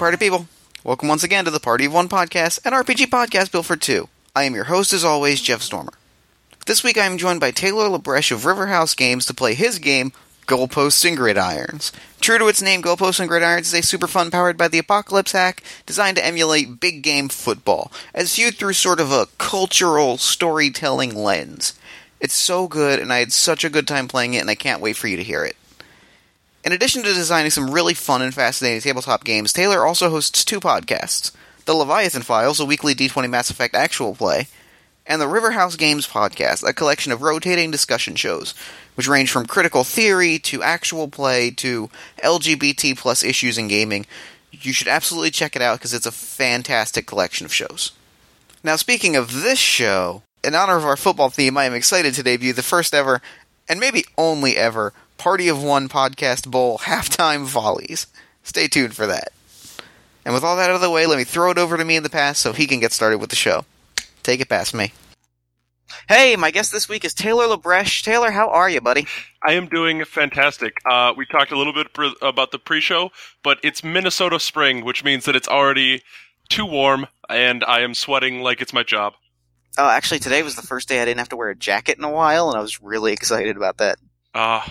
party people. Welcome once again to the Party of One podcast, an RPG podcast built for two. I am your host, as always, Jeff Stormer. This week I am joined by Taylor Labreche of Riverhouse Games to play his game, Goalposts and Gridirons. True to its name, Goalposts and Gridirons is a super fun powered by the Apocalypse hack designed to emulate big game football, as viewed through sort of a cultural storytelling lens. It's so good, and I had such a good time playing it, and I can't wait for you to hear it. In addition to designing some really fun and fascinating tabletop games, Taylor also hosts two podcasts The Leviathan Files, a weekly D20 Mass Effect actual play, and the Riverhouse Games Podcast, a collection of rotating discussion shows, which range from critical theory to actual play to LGBT plus issues in gaming. You should absolutely check it out because it's a fantastic collection of shows. Now, speaking of this show, in honor of our football theme, I am excited to debut the first ever, and maybe only ever, Party of One Podcast Bowl halftime volleys. Stay tuned for that. And with all that out of the way, let me throw it over to me in the past so he can get started with the show. Take it past me. Hey, my guest this week is Taylor Labreche. Taylor, how are you, buddy? I am doing fantastic. Uh, we talked a little bit pre- about the pre-show, but it's Minnesota spring, which means that it's already too warm, and I am sweating like it's my job. Oh, actually, today was the first day I didn't have to wear a jacket in a while, and I was really excited about that. Ah,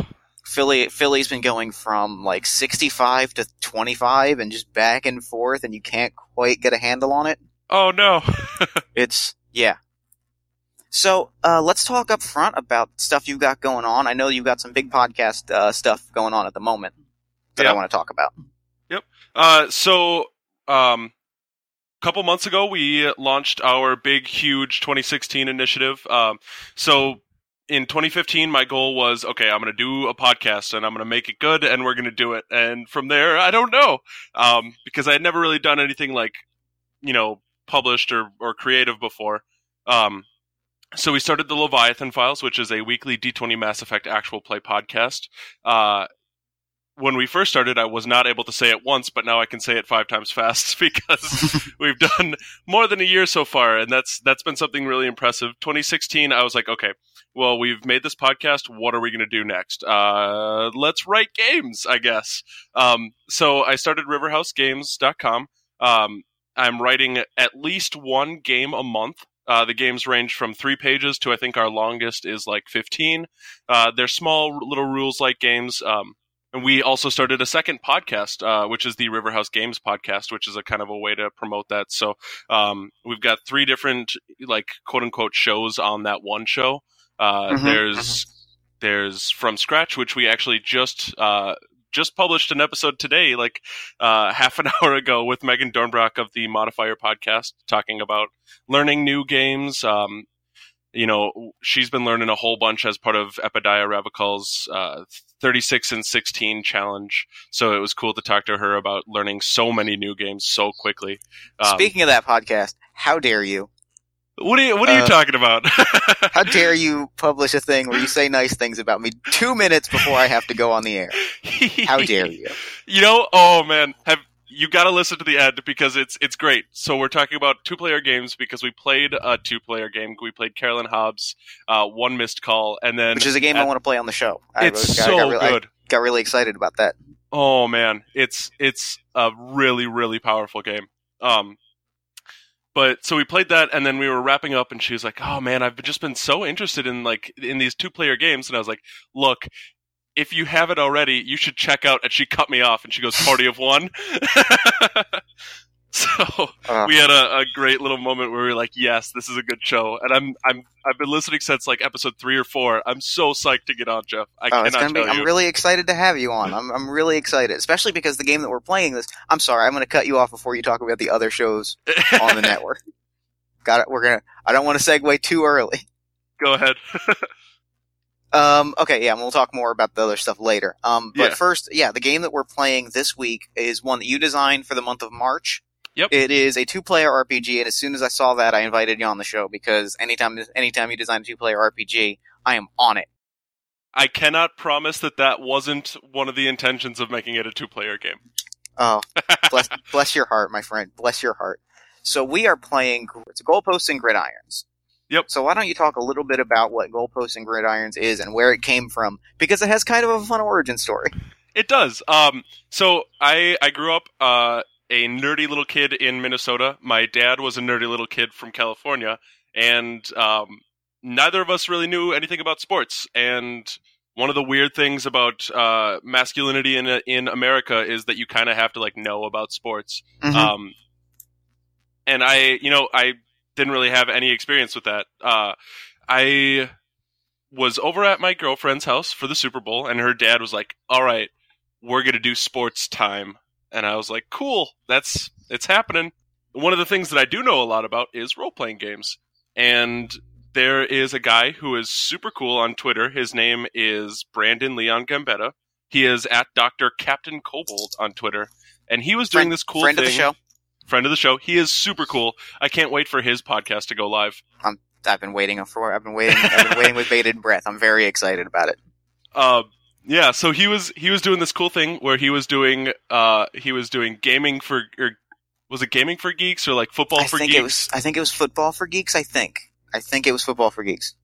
Philly Philly's been going from like 65 to 25 and just back and forth and you can't quite get a handle on it. oh no. It's yeah. So, uh, let's talk up front about stuff you've got going on. I know you've got some big podcast uh, stuff going on at the moment that I want to talk about. Yep. Uh, so, um, a couple months ago, we launched our big, huge 2016 initiative. Um, so in 2015, my goal was, okay, I'm going to do a podcast and I'm going to make it good and we're going to do it. And from there, I don't know. Um, because I had never really done anything like, you know, published or, or creative before. Um, so we started the Leviathan Files, which is a weekly D20 Mass Effect actual play podcast. Uh, when we first started, I was not able to say it once, but now I can say it five times fast because we've done more than a year so far, and that's that's been something really impressive. 2016, I was like, okay, well, we've made this podcast. What are we going to do next? Uh, let's write games, I guess. Um, so I started RiverhouseGames.com. Um, I'm writing at least one game a month. Uh, the games range from three pages to I think our longest is like 15. Uh, they're small little rules like games. Um, and we also started a second podcast, uh, which is the Riverhouse Games podcast, which is a kind of a way to promote that. So um, we've got three different, like quote unquote, shows on that one show. Uh, Mhm, there's there's from scratch, which we actually just uh, just published an episode today, like uh, half an hour ago, with Megan Dornbrock of the Modifier podcast, talking about learning new games. Um, you know, she's been learning a whole bunch as part of Epidiah Ravachol's uh, 36 and 16 challenge. So it was cool to talk to her about learning so many new games so quickly. Um, Speaking of that podcast, how dare you? what are you What are you uh, talking about? How dare you publish a thing where you say nice things about me two minutes before I have to go on the air? How dare you? You know, oh man, have you got to listen to the end because it's it's great. So we're talking about two player games because we played a two player game. We played Carolyn Hobbs, uh, one missed call, and then Which is a game I want to play on the show. I it's I so got really, I good. got really excited about that. Oh man, it's it's a really really powerful game. Um, but so we played that, and then we were wrapping up, and she was like, "Oh man, I've just been so interested in like in these two player games," and I was like, "Look." If you haven't already, you should check out. And she cut me off, and she goes, "Party of one." so Uh, we had a, a great little moment where we were like, "Yes, this is a good show," and I'm I'm I've been listening since like episode three or four. I'm so psyched to get on, Jeff. I Oh, cannot be. I'm really excited to have you on. I'm, I'm really excited, especially because the game that we're playing this. I'm sorry, I'm going to cut you off before you talk about the other shows on the network. Got it. We're gonna. I don't want to segue too early. Go ahead. Um. Okay. Yeah. and We'll talk more about the other stuff later. Um. But Yeah. first, yeah, the game that we're playing this week is one that you designed for the month of March. Yep. It is a two-player RPG, and as soon as I saw that, I invited you on the show because anytime, anytime you design a two-player RPG, I am on it. I cannot promise that that wasn't one of the intentions of making it a two-player game. Oh, bless, bless your heart, my friend. Bless your heart. So we are playing it's goalposts and gridirons. Yep. So why don't you talk a little bit about what goalposts and gridirons is and where it came from? Because it has kind of a fun origin story. It does. Um, so I I grew up uh, a nerdy little kid in Minnesota. My dad was a nerdy little kid from California, and um, neither of us really knew anything about sports. And one of the weird things about uh, masculinity in in America is that you kind of have to like know about sports. Mhm. Um, and I, you know, I didn't really have any experience with that. Uh, I was over at my girlfriend's house for the Super Bowl, and her dad was like, "All right, we're gonna do sports time," and I was like, "Cool, that's it's happening." One of the things that I do know a lot about is role playing games, and there is a guy who is super cool on Twitter. His name is Brandon Leon Gambetta. He is at Doctor Captain Kobold on Twitter, and he was doing Friend- this cool Friend thing. of the show. Friend of the show. He is super cool. I can't wait for his podcast to go live. I've been waiting for. I've been waiting. I've been waiting with bated breath. I'm very excited about it. Uh, yeah, so he was he was doing this cool thing where he was doing uh he was doing gaming for or was it gaming for geeks or like football I for think geeks? it was. I think it was football for geeks. I think. I think it was football for geeks.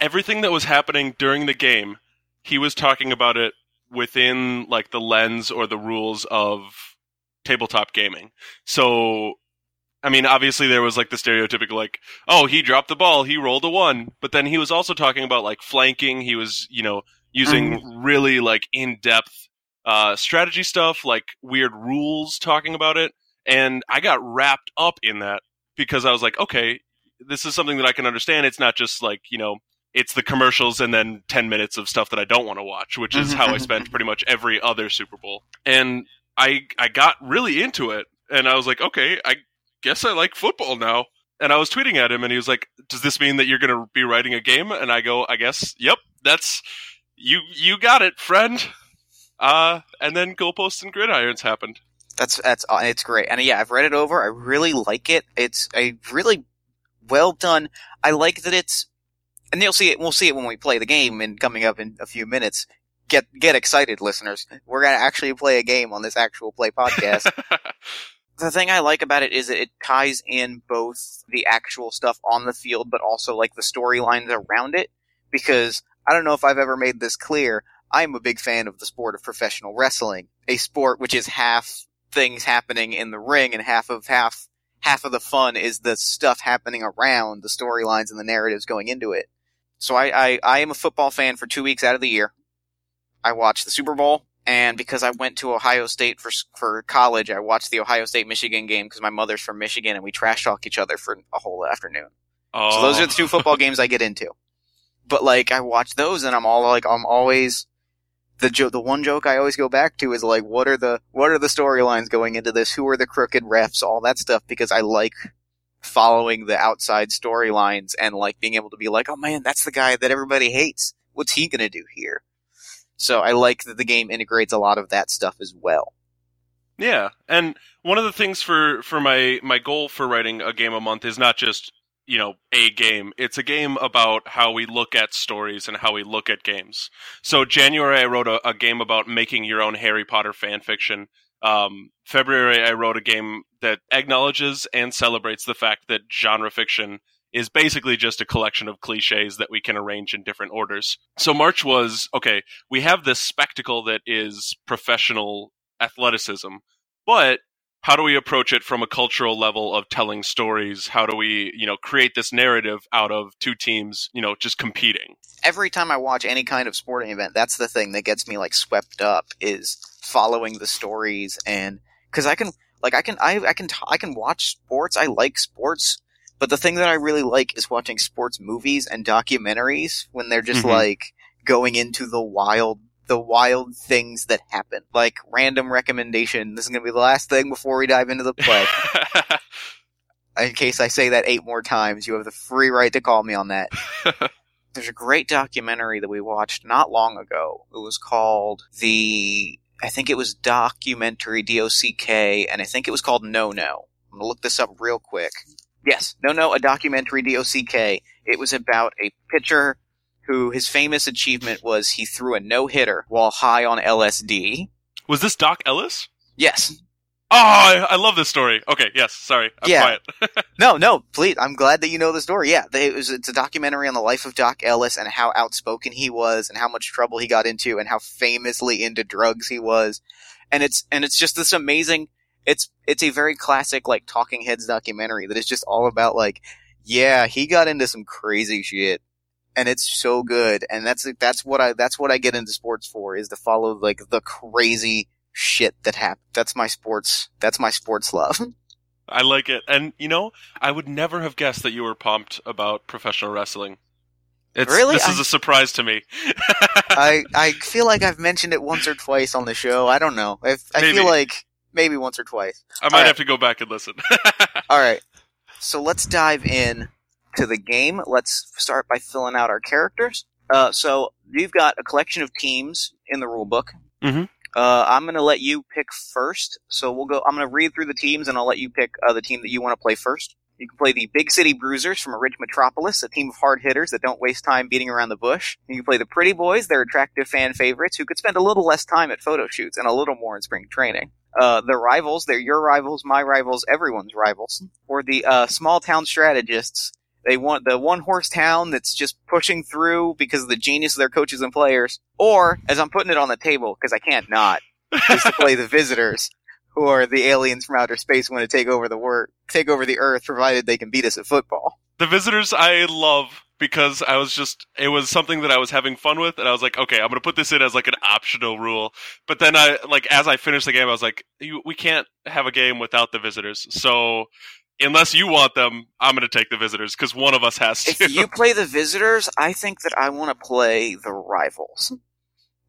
Everything that was happening during the game, he was talking about it within like the lens or the rules of tabletop gaming. So I mean, obviously there was like the stereotypical like, oh, he dropped the ball, he rolled a one, but then he was also talking about like flanking. He was, you know, using mm. really like in depth uh, strategy stuff, like weird rules, talking about it, and I got wrapped up in that because I was like, okay, this is something that I can understand. It's not just like you know. It's the commercials and then 10 minutes of stuff that I don't want to watch, which is mm-hmm, how I mm-hmm, spent mm-hmm. pretty much every other Super Bowl. And I I got really into it and I was like, okay, I guess I like football now. And I was tweeting at him, and he was like, "Does this mean that you're going to be writing a game?" And I go, "I guess, yep, that's you. You got it, friend." Uh, and then goalposts and gridirons happened. That's that's uh, it's great. And yeah, I've read it over. I really like it. It's a really well done. I like that it's and you'll see it we'll see it when we play the game and coming up in a few minutes. Get get excited listeners. We're going to actually play a game on this actual play podcast. the thing I like about it is that it ties in both the actual stuff on the field but also like the storylines around it because I don't know if I've ever made this clear. I'm a big fan of the sport of professional wrestling, a sport which is half things happening in the ring and half of half half of the fun is the stuff happening around the storylines and the narratives going into it. So I, I, I am a football fan for two weeks out of the year. I watch the Super Bowl, and because I went to Ohio State for for college, I watched the Ohio State Michigan game because my mother's from Michigan, and we trash talk each other for a whole afternoon. oh, So those are the two football oh. games I get into. But like I watch those and I'm all like I'm always the jo- the one joke I always go back to is like what are the what are the storylines going into this? Who are the crooked refs? All that stuff because I like following the outside storylines and like being able to be like, "Oh man, that's the guy that everybody hates. What's he going to do here?" So I like that the game integrates a lot of that stuff as well. Yeah, and one of the things for for my my goal for writing a game a month is not just you know a game. It's a game about how we look at stories and how we look at games. So January I wrote a, a game about making your own Harry Potter fan fiction. Um, February I wrote a game that acknowledges and celebrates the fact that genre fiction is basically just a collection of cliches that we can arrange in different orders. So March was okay. We have this spectacle that is professional athleticism, but how do we approach it from a cultural level of telling stories? How do we, you know, create this narrative out of two teams, you know, just competing? every time I watch any kind of sporting event, that's the thing that gets me like swept up is following the stories and because I can like I can I I can t- I can watch sports. I like sports, but the thing that I really like is watching sports movies and documentaries when they're just Mhm. like going into the wild the wild things that happen. Like random recommendation. This is going to be the last thing before we dive into the play. In case I say that eight more times, you have the free right to call me on that. There's a great documentary that we watched not long ago. It was called the, I think it was documentary D-O-C-K, and I think it was called No No. I'm gonna look this up real quick. Yes, No No, a documentary D-O-C-K. It was about a pitcher who his famous achievement was he threw a no-hitter while high on LSD. was this Doc Ellis? Yes. Oh, I, I love this story. Okay, yes, sorry, I'm Yeah. quiet. No, no, please. I'm glad that you know the story. Yeah, they, it was, it's a documentary on the life of Doc Ellis and how outspoken he was and how much trouble he got into and how famously into drugs he was. And it's, and it's just this amazing, it's it's a very classic like Talking Heads documentary that is just all about like, yeah, he got into some crazy shit, and it's so good, and that's that's what I that's what I get into sports for is to follow like the crazy shit that happened. That's my sports. That's my sports love. I like it. And you know, I would never have guessed that you were pumped about professional wrestling. It's, Really? This is a surprise to me. I I feel like I've mentioned it once or twice on the show. I don't know. I, I feel like maybe once or twice. I might Alright. have to go back and listen. All right. So let's dive in to the game. Let's start by filling out our characters. Uh, so you've got a collection of teams in the rulebook. Mhm. Uh, I'm going to let you pick first. So we'll go. I'm going to read through the teams, and I'll let you pick uh, the team that you want to play first. You can play the Big City Bruisers from a rich metropolis, a team of hard hitters that don't waste time beating around the bush. You can play the Pretty Boys, they're attractive fan favorites who could spend a little less time at photo shoots and a little more in spring training. Uh, the rivals, they're your rivals, my rivals, everyone's rivals. Or the uh, small town strategists, they want the one horse town that's just pushing through because of the genius of their coaches and players. Or, as I'm putting it on the table, because I can't not, is to play the visitors, who are the aliens from outer space want to take over the wor- take over the Earth, provided they can beat us at football. the visitors I love because I was just it was something that I was having fun with and I was like, okay, I'm going to put this in as like an optional rule. But then I like as I finished the game I was like, you, we can't have a game without the visitors. So unless you want them, I'm going to take the visitors cuz one of us has to. If you play the visitors, I think that I want to play the rivals.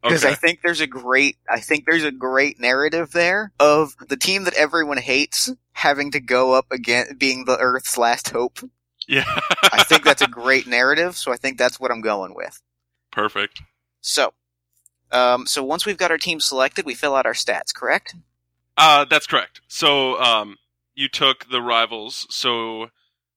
because okay. I think there's a great I think there's a great narrative there of the team that everyone hates having to go up again being the Earth's last hope. Yeah. I think that's a great narrative, so I think that's what I'm going with. Perfect. So, um, so once we've got our team selected, we fill out our stats, correct? Uh, that's correct. So, um, you took the rivals. So,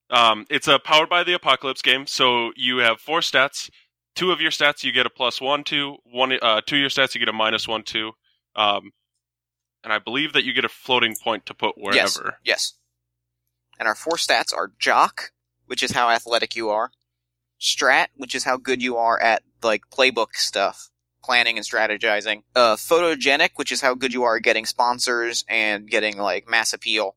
um, it's a powered by the apocalypse game. So you have four stats. Two of your stats you get a plus one to. One, uh, two of your stats you get a minus one to. Um, and I believe that you get a floating point to put wherever. Yes. wherever. Yes. And our four stats are jock, which is how athletic you are, strat, which is how good you are at like playbook stuff, planning and strategizing, uh, photogenic, which is how good you are at getting sponsors and getting like mass appeal,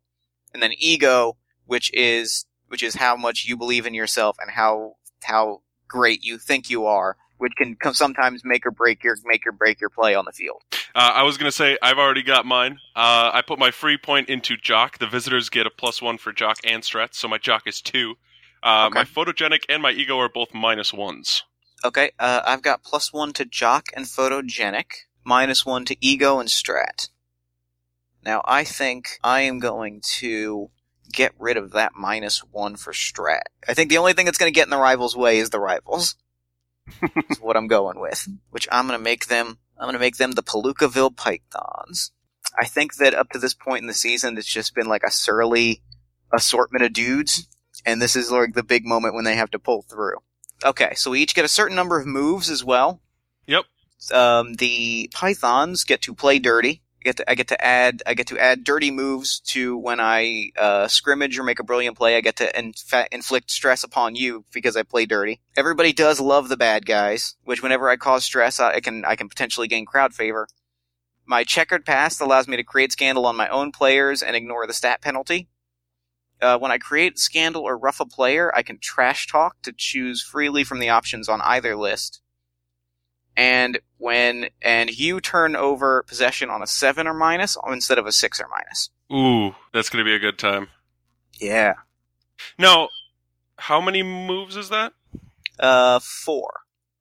and then ego, which is which is how much you believe in yourself and how how great you think you are, which can sometimes make or break your make or break your play on the field. Uh, I was gonna say I've already got mine. Uh, I put my free point into jock. The visitors get a plus one for jock and strat, so my jock is two. Uh, Okay. My photogenic and my ego are both minus ones. Okay, uh, I've got plus one to jock and photogenic, minus one to ego and strat. Now, I think I am going to get rid of that minus one for strat. I think the only thing that's going to get in the rivals' way is the rivals. is what I'm going with. Which I'm going to make them. I'm going to make them the Palookaville Pythons. I think that up to this point in the season, it's just been like a surly assortment of dudes, and this is like the big moment when they have to pull through. Okay, so we each get a certain number of moves as well. Yep. Um, the pythons get to play dirty. I get to, I get to add I get to add dirty moves to when I uh, scrimmage or make a brilliant play. I get to infa- inflict stress upon you because I play dirty. Everybody does love the bad guys, which whenever I cause stress, I I can I can potentially gain crowd favor. My checkered past allows me to create scandal on my own players and ignore the stat penalty. Uh, when I create scandal or rough a player, I can trash talk to choose freely from the options on either list. And when and you turn over possession on a seven or minus instead of a six or minus. Ooh, that's gonna be a good time. Yeah. Now, how many moves is that? Uh, four,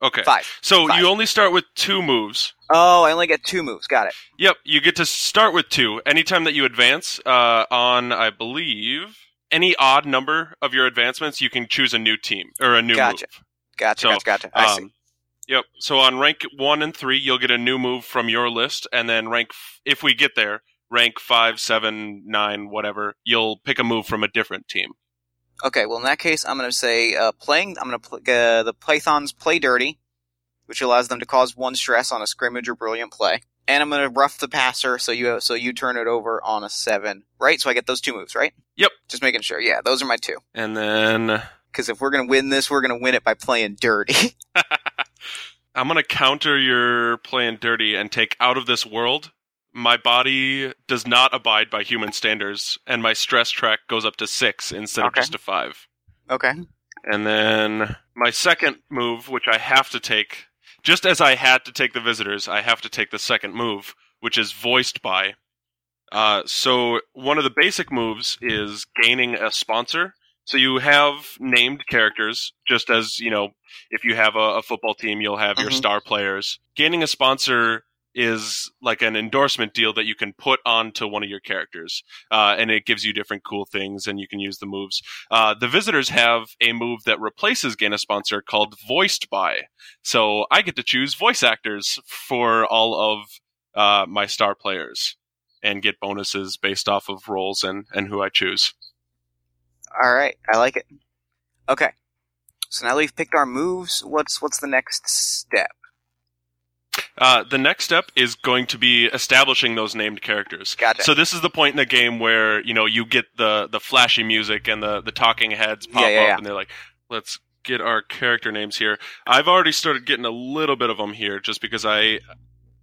Okay. five. So Five. you only start with two moves. Oh, I only get two moves. Got it. Yep, you get to start with two. Anytime that you advance uh, on, I believe, any odd number of your advancements, you can choose a new team or a new Gotcha. move. Gotcha. So, gotcha. Gotcha. I see. Um, Yep. So on rank one and three, you'll get a new move from your list, and then rank f- if we get there, rank five, seven, nine, whatever, you'll pick a move from a different team. Okay. Well, in that case, I'm going to say uh, playing. I'm going to pl- uh, the Pythons play dirty, which allows them to cause one stress on a scrimmage or brilliant play. And I'm going to rough the passer, so you so you turn it over on a seven, right? So I get those two moves, right? Yep. Just making sure. Yeah, those are my two. And then Because if we're going to win this, we're going to win it by playing dirty. I'm gonna counter your playing dirty and take out of this world my body does not abide by human standards, and my stress track goes up to six instead Okay. of just a five. Okay. And then my second move, which I have to take, just as I had to take the visitors, I have to take the second move, which is voiced by. Uh, so one of the basic moves is gaining a sponsor. So you have named characters, just as you know, if you have a, a football team, you'll have your Mhm. star players. Gaining a sponsor is like an endorsement deal that you can put onto one of your characters, uh, and it gives you different cool things, and you can use the moves. Uh, the visitors have a move that replaces gain a sponsor called voiced by. So I get to choose voice actors for all of uh, my star players and get bonuses based off of roles and, and who I choose. All right. I like it. Okay. So now we've picked our moves, what's what's the next step? Uh, the next step is going to be establishing those named characters. Gotcha. So this is the point in the game where you know you get the the flashy music and the the talking heads pop Yeah, yeah, up, yeah. and they're like, "Let's get our character names here." I've already started getting a little bit of them here, just because I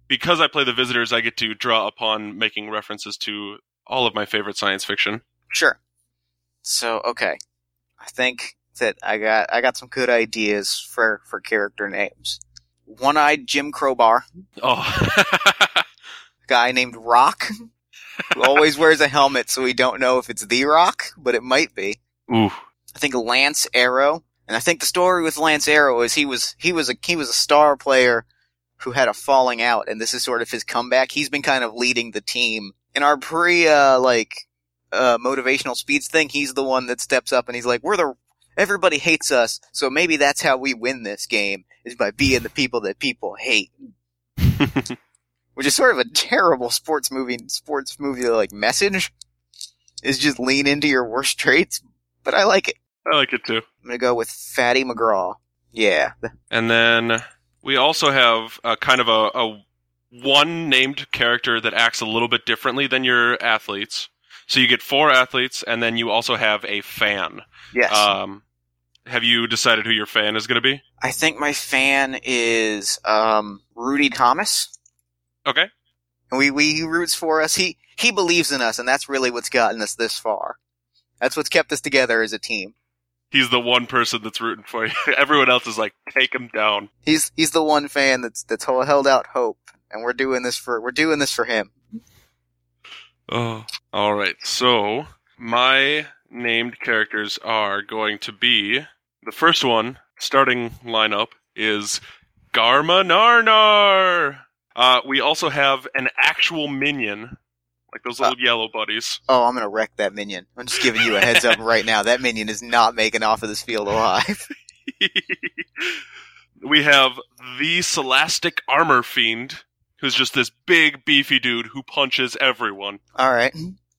because I play the visitors, I get to draw upon making references to all of my favorite science fiction. Sure. So okay, I think that I got I got some good ideas for for character names. One-eyed Jim Crowbar, Oh, a guy named Rock, who always wears a helmet, so we don't know if it's the Rock, but it might be. ooh, I think Lance Arrow, and I think the story with Lance Arrow is he was he was a he was a star player who had a falling out, and this is sort of his comeback. He's been kind of leading the team in our pre uh, like uh, motivational speeds thing. He's the one that steps up and he's like, "We're the everybody hates us, so maybe that's how we win this game is by being the people that people hate." Which is sort of a terrible sports movie sports movie like message. Is just lean into your worst traits, but I like it. I like it too. I'm gonna go with Fatty McGraw. Yeah, And then we also have a kind of a, a one named character that acts a little bit differently than your athletes. So you get four athletes, and then you also have a fan. yes. Um, have you decided who your fan is going to be? I think my fan is um, Rudy Thomas, Okay. we, we he roots for us. He he believes in us, and that's really what's gotten us this far. That's what's kept us together as a team. He's the one person that's rooting for you. Everyone else is like, take him down. He's he's the one fan that's that's held out hope, and we're doing this for we're doing this for him. Oh. All right. So my named characters are going to be the first one. Starting lineup is Garma Narnar. Uh, we also have an actual minion, like those little yellow buddies. Oh, I'm gonna wreck that minion. I'm just giving you a heads up right now. That minion is not making off of this field alive. we have the Celastic Armor Fiend, who's just this big, beefy dude who punches everyone. All right.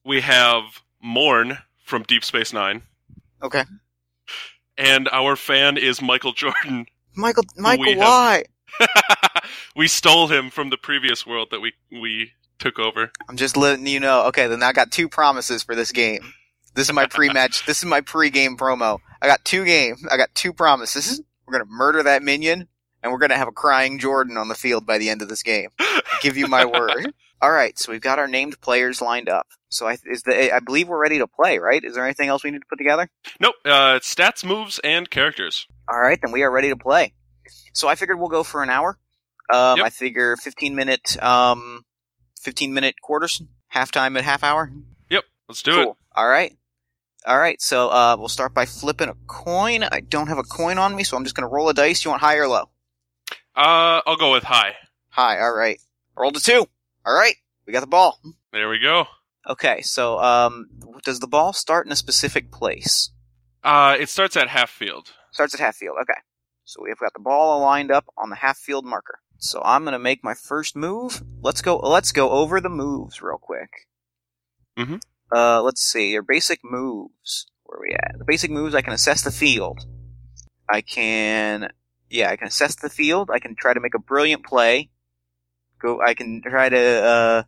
We have Morn from Deep Space Nine, Okay. And our fan is Michael Jordan. Michael Michael, we have- why? we stole him from the previous world that we we took over. I'm just letting you know. Okay, then I got two promises for this game. This is my pre-match. this is my pre-game promo. I got two games. I got two promises. We're gonna murder that minion, and we're gonna have a crying Jordan on the field by the end of this game. I give you my word. All right, so we've got our named players lined up. So I is the I believe we're ready to play, right? Is there anything else we need to put together? Nope, uh, stats, moves, and characters. All right, then we are ready to play. So I figured we'll go for an hour. Um, Yep. I figure 15 minute, um, 15 minute quarters, halftime at half hour. Yep, let's do it. All right. All right. So uh, we'll start by flipping a coin. I don't have a coin on me, so I'm just going to roll a dice. You want high or low? Uh, I'll go with high. High. All right. I rolled a two. All right. We got the ball. There we go. Okay. So um, does the ball start in a specific place? Uh, it starts at half field. Starts at half field. Okay. So we've got the ball lined up on the half field marker. So I'm going to make my first move. Let's go. Let's go over the moves real quick. Mhm. Uh, let's see. Your basic moves. Where are we at? The basic moves. I can assess the field. I can. Yeah, I can assess the field. I can try to make a brilliant play. Go. I can try to uh,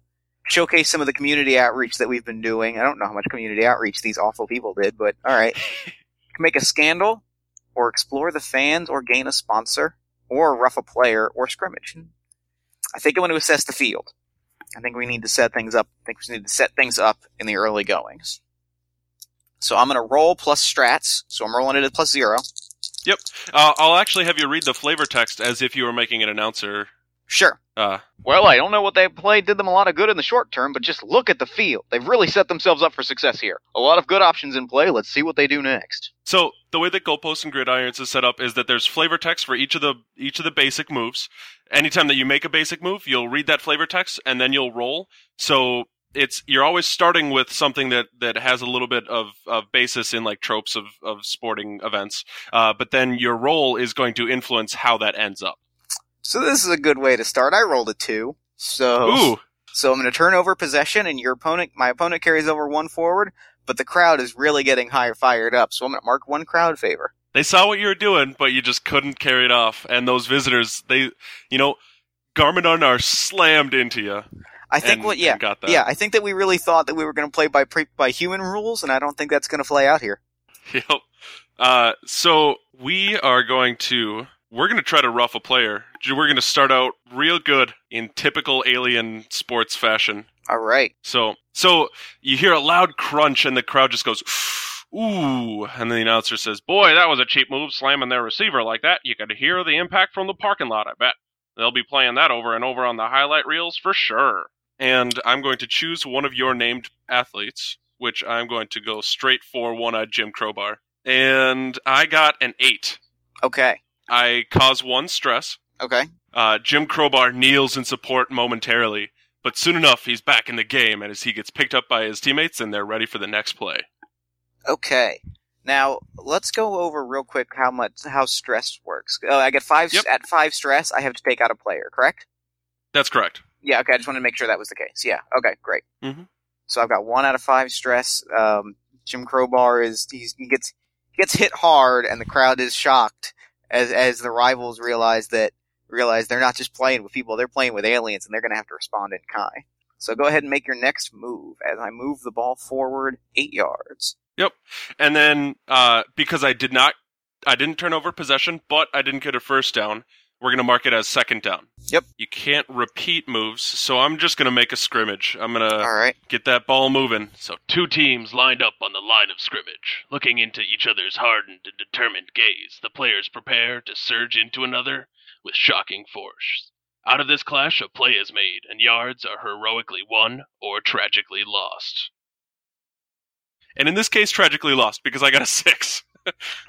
showcase some of the community outreach that we've been doing. I don't know how much community outreach these awful people did, but all right. make a scandal, or explore the fans, or gain a sponsor, or rough a player, or scrimmage. I think I want to assess the field. I think we need to set things up. I think we need to set things up in the early goings. So I'm going to roll plus strats. So I'm rolling it at plus zero. Uh, I'll actually have you read the flavor text as if you were making an announcer. Sure. Uh, Well, I don't know what they played did them a lot of good in the short term, but just look at the field. They've really set themselves up for success here. A lot of good options in play. Let's see what they do next. so the way that goalposts and gridirons is set up is that there's flavor text for each of the each of the basic moves. Anytime that you make a basic move, you'll read that flavor text and then you'll roll. So it's you're always starting with something that that has a little bit of, of basis in like tropes of, of sporting events. Uh, but then your roll is going to influence how that ends up. So this is a good way to start. I rolled a two. So Ooh, So I'm going to turn over possession, and your opponent, my opponent carries over one forward, but the crowd is really getting higher fired up. So I'm going to mark one crowd favor. they saw what you were doing, but you just couldn't carry it off. And those visitors, they, you know, Garmadon are slammed into you. I think and- what, yeah, yeah, I think that we really thought that we were going to play by pre- by human rules, and I don't think that's going to play out here. Yep. Uh, so we are going to we're going to try to rough a player. We're going to start out real good in typical alien sports fashion. All right, So so you hear a loud crunch and the crowd just goes ooh and the announcer says, "Boy, that was a cheap move slamming their receiver like that. You could hear the impact from the parking lot, I bet. They'll be playing that over and over on the highlight reels for sure." And I'm going to choose one of your named athletes, which I'm going to go straight for one-eyed Jim Crowbar. And I got an 8. okay, I cause 1 stress. okay, Uh, Jim Crowbar kneels in support momentarily, but soon enough he's back in the game and as he gets picked up by his teammates and they're ready for the next play. okay. Now let's go over real quick how much how stress works. Oh, I get five Yep. at five stress. I have to take out a player, correct? That's correct. Yeah, okay. I just wanted to make sure that was the case. Yeah, okay, great. Mhm. So I've got one out of five stress. Um, Jim Crowbar is he's, he gets he gets hit hard, and the crowd is shocked as as the rivals realize that realize they're not just playing with people; they're playing with aliens, and they're going to have to respond in kind. So go ahead and make your next move as I move the ball forward eight yards. Yep, and then uh, because I did not I didn't turn over possession, but I didn't get a first down, we're going to mark it as second down. Yep. You can't repeat moves, so I'm just going to make a scrimmage. I'm going to right. get that ball moving. So two teams lined up on the line of scrimmage, looking into each other's hardened and determined gaze. The players prepare to surge into another with shocking force. Out of this clash, a play is made, and yards are heroically won or tragically lost. And in this case, tragically lost because I got a six.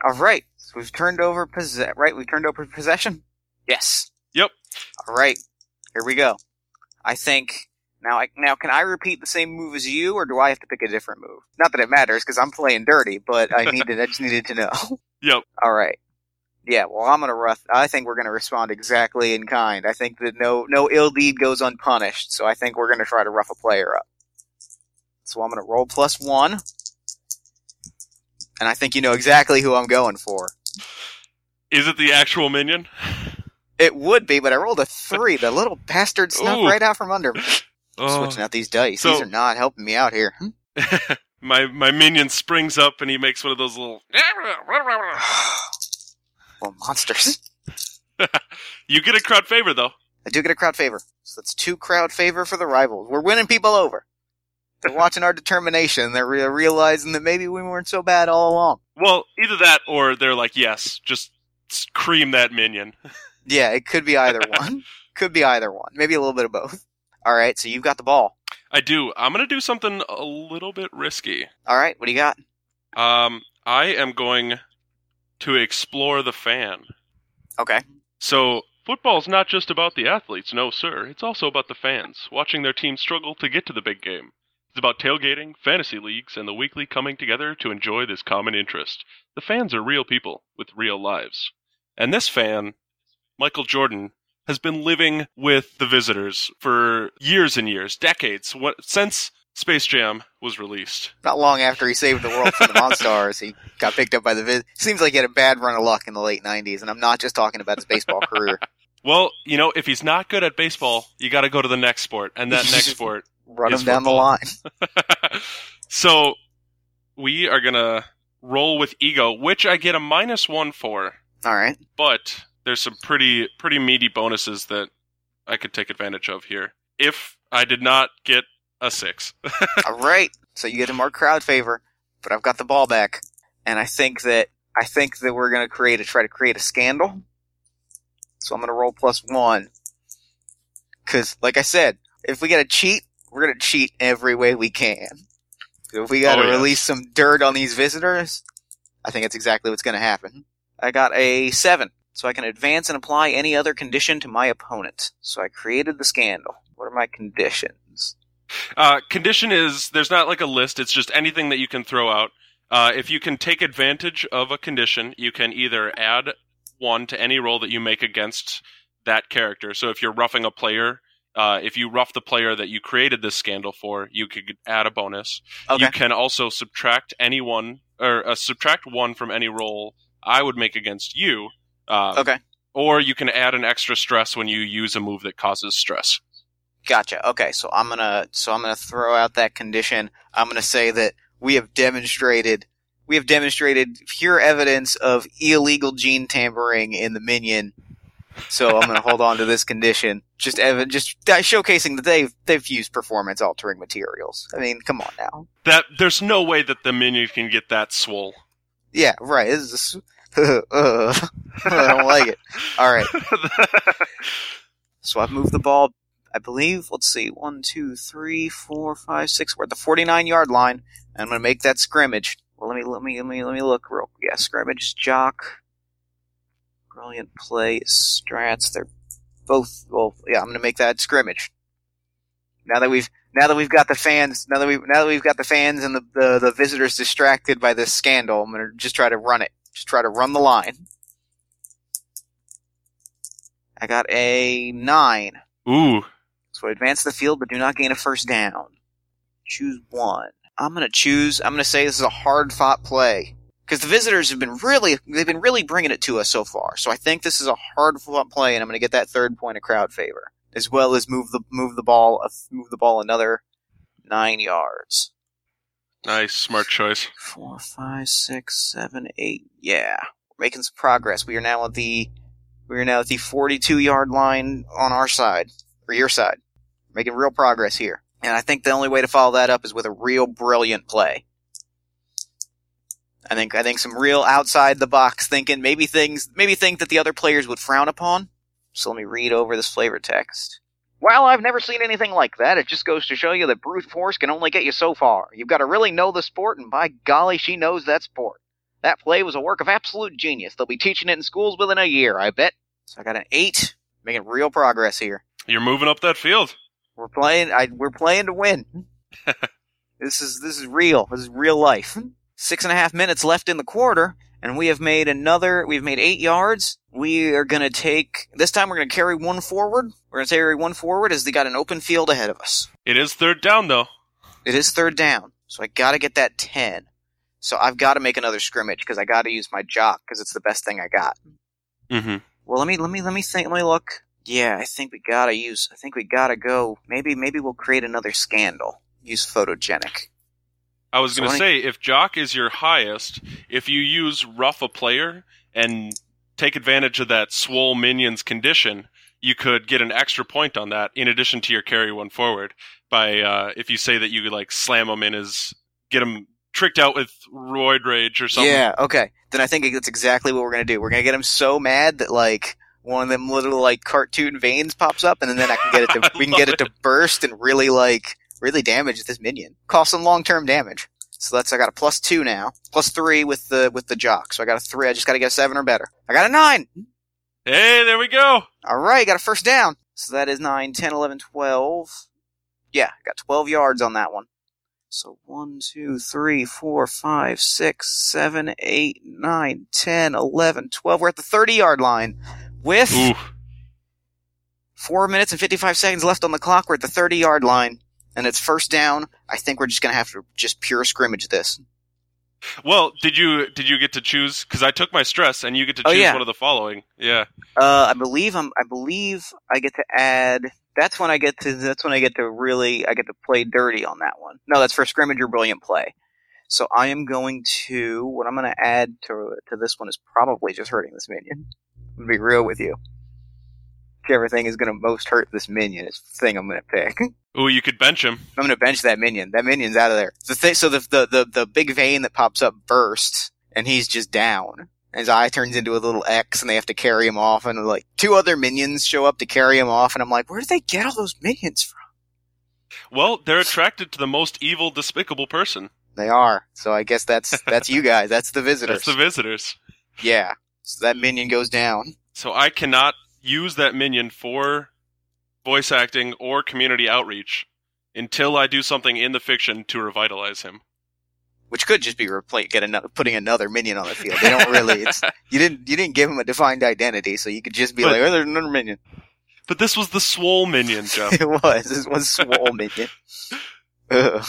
All right. So we've turned over possession. Right. We've turned over possession. Yes. Yep. All right. Here we go. I think now. I, now, can I repeat the same move as you, or do I have to pick a different move? Not that it matters because I'm playing dirty, but I needed. I just needed to know. Yep. All right. Yeah. Well, I'm gonna rough. I think we're gonna respond exactly in kind. I think that no no ill deed goes unpunished. So I think we're gonna try to rough a player up. So I'm gonna roll plus one. And I think you know exactly who I'm going for. Is it the actual minion? It would be, but I rolled a three. The little bastard snuck Ooh. right out from under me. Oh. Switching out these dice. So- these are not helping me out here. Hmm? my my minion springs up and he makes one of those little. well, monsters. you get a crowd favor though. I do get a crowd favor. So that's two crowd favor for the rivals. We're winning people over. They're watching our determination. They're re- realizing that maybe we weren't so bad all along. Well, either that or they're like, yes, just cream that minion. Yeah, it could be either one. could be either one. Maybe a little bit of both. All right, so you've got the ball. I do. I'm gonna do something a little bit risky. All right, what do you got? Um, I am going to explore the fan. Okay. So, football's not just about the athletes, no, sir. It's also about the fans, watching their team struggle to get to the big game. It's about tailgating, fantasy leagues, and the weekly coming together to enjoy this common interest. The fans are real people with real lives. And this fan, Michael Jordan, has been living with the visitors for years and years, decades, what, since Space Jam was released. Not long after he saved the world from the Monstars, he got picked up by the Viz. Seems like he had a bad run of luck in the late '90s, and I'm not just talking about his baseball career. Well, you know, if he's not good at baseball, you got to go to the next sport, and that next sport Run him down the line. so we are gonna roll with ego, which I get a minus one for, All right. but there's some pretty pretty meaty bonuses that I could take advantage of here. If I did not get a six. All right. So you get to mark crowd favor, but I've got the ball back, and I think that I think that we're gonna create a try to create a scandal. So I'm gonna roll plus one, because like I said, if we gotta cheat, we're gonna cheat every way we can. If we gotta Oh, yes. release some dirt on these visitors, I think that's exactly what's gonna happen. I got a seven, so I can advance and apply any other condition to my opponent. So I created the scandal. What are my conditions? Uh, condition is there's not like a list. It's just anything that you can throw out. Uh, if you can take advantage of a condition, you can either add one to any roll that you make against that character. So if you're roughing a player, uh, if you rough the player that you created this scandal for, you could add a bonus. Okay. You can also subtract any one or uh, subtract one from any roll I would make against you. Um, Okay. Or you can add an extra stress when you use a move that causes stress. Gotcha. Okay, so I'm gonna so I'm gonna throw out that condition. I'm gonna say that we have demonstrated we have demonstrated pure evidence of illegal gene tampering in the minion. So I'm gonna hold on to this condition. Just ev- just showcasing that they've they've used performance altering materials. I mean, come on now. That there's no way that the minion can get that swole. Yeah, right. This is I don't like it. All right. So I've moved the ball, I believe, let's see, one, two, three, four, five, six. We're at the 49 yard line. And I'm going to make that scrimmage. Well, let me, let me, let me, let me look real Yeah, scrimmage, jock. Brilliant play, strats. They're both, well, yeah, I'm going to make that scrimmage. Now that we've, now that we've got the fans, now that we, now that we've got the fans and the, the, the visitors distracted by this scandal, I'm going to just try to run it. Just try to run the line. I got a nine. Ooh, So I advance the field, but do not gain a first down. Choose one. I'm gonna choose. I'm gonna say this is a hard fought play because the visitors have been really, they've been really bringing it to us so far. So I think this is a hard fought play, and I'm gonna get that third point of crowd favor as well as move the move the ball, move the ball another nine yards. Nice, smart choice. Four, five, six, seven, eight. Yeah, we're making some progress. We are now at the we are now at the 42 yard line on our side or your side. Making real progress here, and I think the only way to follow that up is with a real brilliant play. I think I think some real outside the box thinking, maybe things maybe think that the other players would frown upon. So let me read over this flavor text. Well, I've never seen anything like that. It just goes to show you that brute force can only get you so far. You've got to really know the sport, and by golly, she knows that sport. That play was a work of absolute genius. They'll be teaching it in schools within a year, I bet. So I got an eight, making real progress here. You're moving up that field. We're playing. I, we're playing to win. this is this is real. This is real life. Six and a half minutes left in the quarter, and we have made another. We've made eight yards. We are gonna take this time. We're gonna carry one forward. We're gonna carry one forward as they got an open field ahead of us. It is third down though. It is third down, so I got to get that ten. So I've got to make another scrimmage because I got to use my jock because it's the best thing I got. Mm-hmm. Well, let me let me let me think. Let me look. Yeah, I think we gotta use. I think we gotta go. Maybe maybe we'll create another scandal. Use photogenic. I was going to say, if Jock is your highest, if you use rough a player and take advantage of that swole minion's condition, you could get an extra point on that in addition to your carry one forward by uh, if you say that you could like slam him in his get him tricked out with roid rage or something. Yeah. Okay. Then I think that's exactly what we're gonna do. We're gonna get him so mad that like one of them little like cartoon veins pops up, and then I can get it to we can get love it to burst and really like really damage this minion. Cause some long term damage. So that's I got a plus two now, plus three with the with the jock. So I got a three. I just got to get a seven or better. I got a nine. Hey, there we go. All right, got a first down. So that is 9, 10, 11, 12. Yeah, got 12 yards on that one. So 1, 2, 3, 4, 5, 6, 7, 8, 9, 10, 11, 12. We're at the 30 yard line with Ooh, 4 minutes and 55 seconds left on the clock. We're at the 30 yard line. And it's first down. I think we're just going to have to just pure scrimmage this. well, did you did you get to choose? Because I took my stress, and you get to Oh, choose yeah. one of the following. Yeah. Uh, I believe I'm. I believe I get to add. That's when I get to. That's when I get to really. I get to play dirty on that one. No, that's for scrimmage or brilliant play. So I am going to. What I'm going to add to to this one is probably just hurting this minion. I'm gonna be real with you. Whichever thing is going to most hurt this minion is the thing I'm going to pick. Ooh, you could bench him. I'm going to bench that minion. That minion's out of there. The thing, so the, the the the big vein that pops up bursts, and he's just down. His eye turns into a little X, and they have to carry him off. And like two other minions show up to carry him off, and I'm like, where did they get all those minions from? Well, they're attracted to the most evil, despicable person. They are. So I guess that's that's you guys. That's the visitors. That's the visitors. yeah. So that minion goes down. So I cannot use that minion for voice acting or community outreach until I do something in the fiction to revitalize him. which could just be repla- get another putting another minion on the field. They don't really. It's you didn't you didn't give him a defined identity, so you could just be But- like, oh, there's another minion. But this was the swole minion, Jeff. it was this was swole minion. Ugh.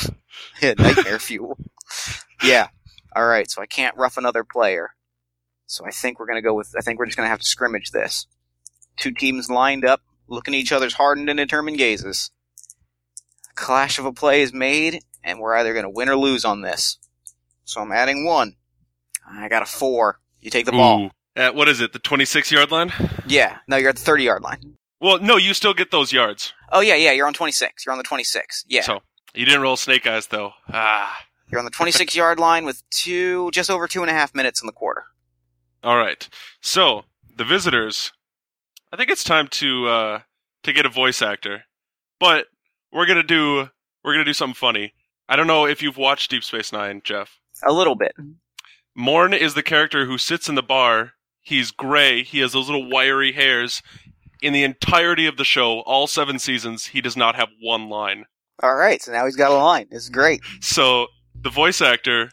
Yeah, nightmare fuel. Yeah. All right. So I can't rough another player. So I think we're gonna go with. I think we're just gonna have to scrimmage this. Two teams lined up, looking at each other's hardened and determined gazes. Clash of a play is made, and we're either gonna win or lose on this. So I'm adding one. I got a four. You take the ball. At what is it? The 26 yard line? Yeah. No, you're at the 30 yard line. Well, no, you still get those yards. Oh yeah, yeah. You're on 26. You're on the 26. Yeah. So you didn't roll snake eyes though. Ah. You're on the 26 yard line with two, just over two and a half minutes in the quarter. All right. So the visitors. I think it's time to uh, to get a voice actor, but we're gonna do we're gonna do something funny. I don't know if you've watched Deep Space Nine, Jeff. A little bit. Morn is the character who sits in the bar. He's gray. He has those little wiry hairs. In the entirety of the show, all seven seasons, he does not have one line. All right. So now he's got a line. It's great. So the voice actor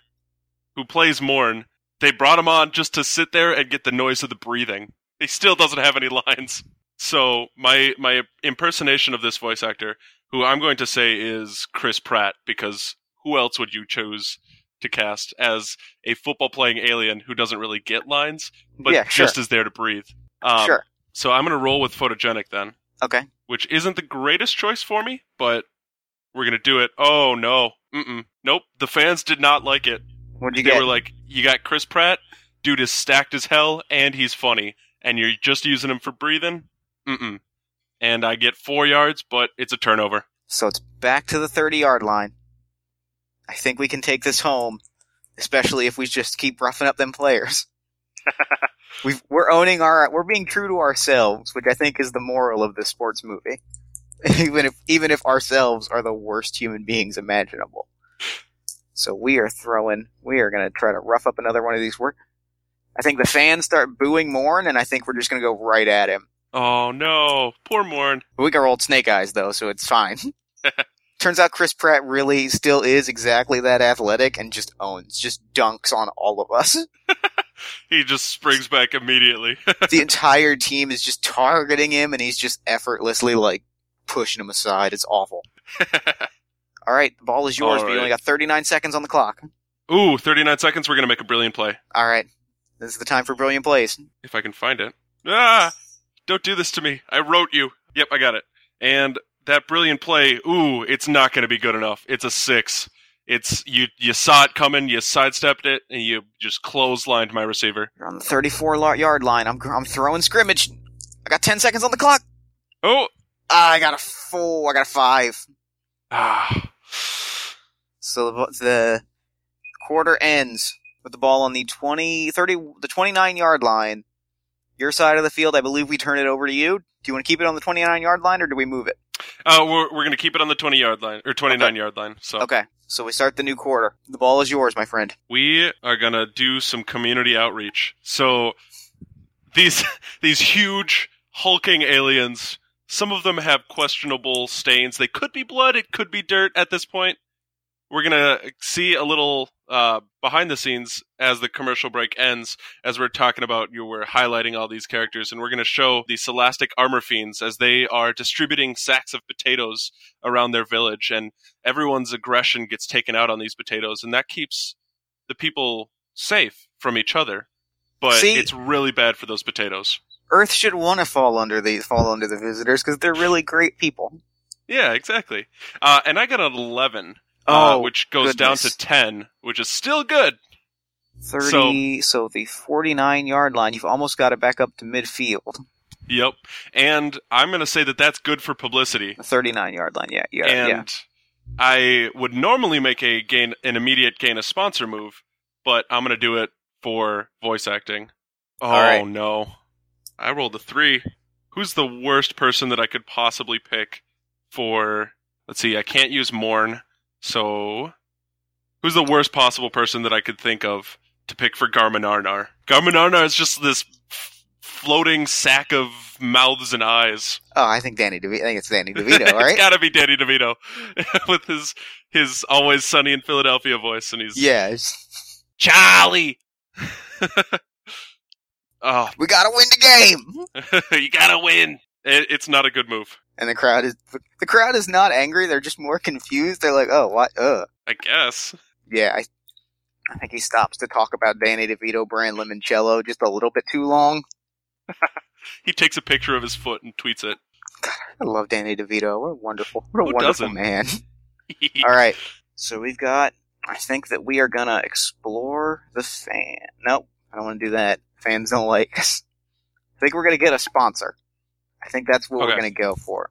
who plays Morn, they brought him on just to sit there and get the noise of the breathing. He still doesn't have any lines. So my my impersonation of this voice actor, who I'm going to say is Chris Pratt, because who else would you choose to cast as a football playing alien who doesn't really get lines, but Yeah, sure. just is there to breathe? Um, sure. So I'm going to roll with photogenic then, Okay. which isn't the greatest choice for me, but we're going to do it. Oh no, mm nope. The fans did not like it. What'd you They get? were like, "You got Chris Pratt, dude is stacked as hell, and he's funny, and you're just using him for breathing." Mm-mm. And I get four yards, but it's a turnover. so it's back to the 30 yard line. I think we can take this home, especially if we just keep roughing up them players. We've, we're owning our, we're being true to ourselves, which I think is the moral of this sports movie. even if, even if ourselves are the worst human beings imaginable. So we are throwing, we are gonna try to rough up another one of these. We're, I think the fans start booing Morn, and I think we're just gonna go right at him. Oh no, poor Morn. We got old snake eyes though, so it's fine. Turns out Chris Pratt really still is exactly that athletic and just owns, just dunks on all of us. He just springs back immediately. the entire team is just targeting him and he's just effortlessly like pushing him aside. It's awful. All right, the ball is yours, All but you only got 39 seconds on the clock. Ooh, 39 seconds. We're gonna make a brilliant play All right. This is the time for brilliant plays. if I can find it. Ah, don't do this to me. I wrote you. Yep, I got it. And that brilliant play. Ooh, it's not gonna be good enough. It's a six. It's you. You saw it coming. You sidestepped it, and you just clotheslined my receiver. You're on the 34 yard line. I'm, I'm throwing scrimmage. I got 10 seconds on the clock. Oh, Ah, I got a four. I got a five. ah. So the, the quarter ends with the ball on the 20, 30, the 29 yard line. Your side of the field, I believe we turn it over to you. Do you want to keep it on the 29 yard line or do we move it? Uh, we're we're gonna keep it on the 20 yard line or 29 yard line. So Okay. So we start the new quarter. The ball is yours, my friend. we are gonna do some community outreach. So these these huge hulking aliens, some of them have questionable stains. They could be blood, it could be dirt at this point. We're gonna see a little uh, behind the scenes as the commercial break ends, as we're talking about you were highlighting all these characters, and we're gonna show the Celastic armor fiends as they are distributing sacks of potatoes around their village, and everyone's aggression gets taken out on these potatoes, and that keeps the people safe from each other. But See- it's really bad for those potatoes. Earth should want to fall under the fall under the visitors because they're really great people. Yeah, exactly. Uh, and I got an 11, uh, Oh, which goes goodness. down to 10, which is still good. 30, so, the 49 yard line, you've almost got it back up to midfield. Yep. And I'm going to say that that's good for publicity. 39 yard line. Yeah, yeah, and yeah. I would normally make a gain an immediate gain a sponsor move, but I'm going to do it for voice acting. Oh All right. no. I rolled a 3. Who's the worst person that I could possibly pick for Let's see, I can't use Morn. So who's the worst possible person that I could think of to pick for Garmin Arnar? Garmin Arnar is just this f- floating sack of mouths and eyes. Oh, I think Danny DeVito. I think it's Danny DeVito, it's right? got to be Danny DeVito with his his always sunny in Philadelphia voice, and he's yeah. it's- Charlie. oh, We gotta win the game. you gotta win. It, it's not a good move, And the crowd is the crowd is not angry. They're just more confused. They're like, oh, what? Uh. I guess. Yeah, I, I think he stops to talk about Danny DeVito brand limoncello just a little bit too long. He takes a picture of his foot and tweets it. I love Danny DeVito. What a wonderful, what a Who wonderful doesn't? man. All right, so we've got. I think that we are gonna explore the fan. Nope, I don't want to do that. Fans don't like us. I think we're gonna get a sponsor. I think that's what we're gonna go for.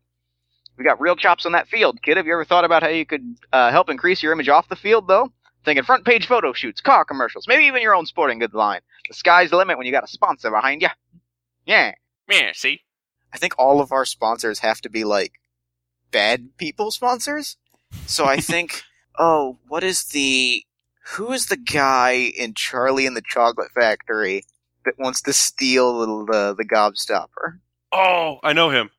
We got real chops on that field, kid. Have you ever thought about how you could uh, help increase your image off the field, though? Thinking front page photo shoots, car commercials, maybe even your own sporting goods line. The sky's the limit when you got a sponsor behind you. Yeah. yeah, see? I think all of our sponsors have to be like bad people sponsors. So I think, oh, what is the who is the guy in Charlie and the Chocolate Factory that wants to steal the the gobstopper? Oh, I know him.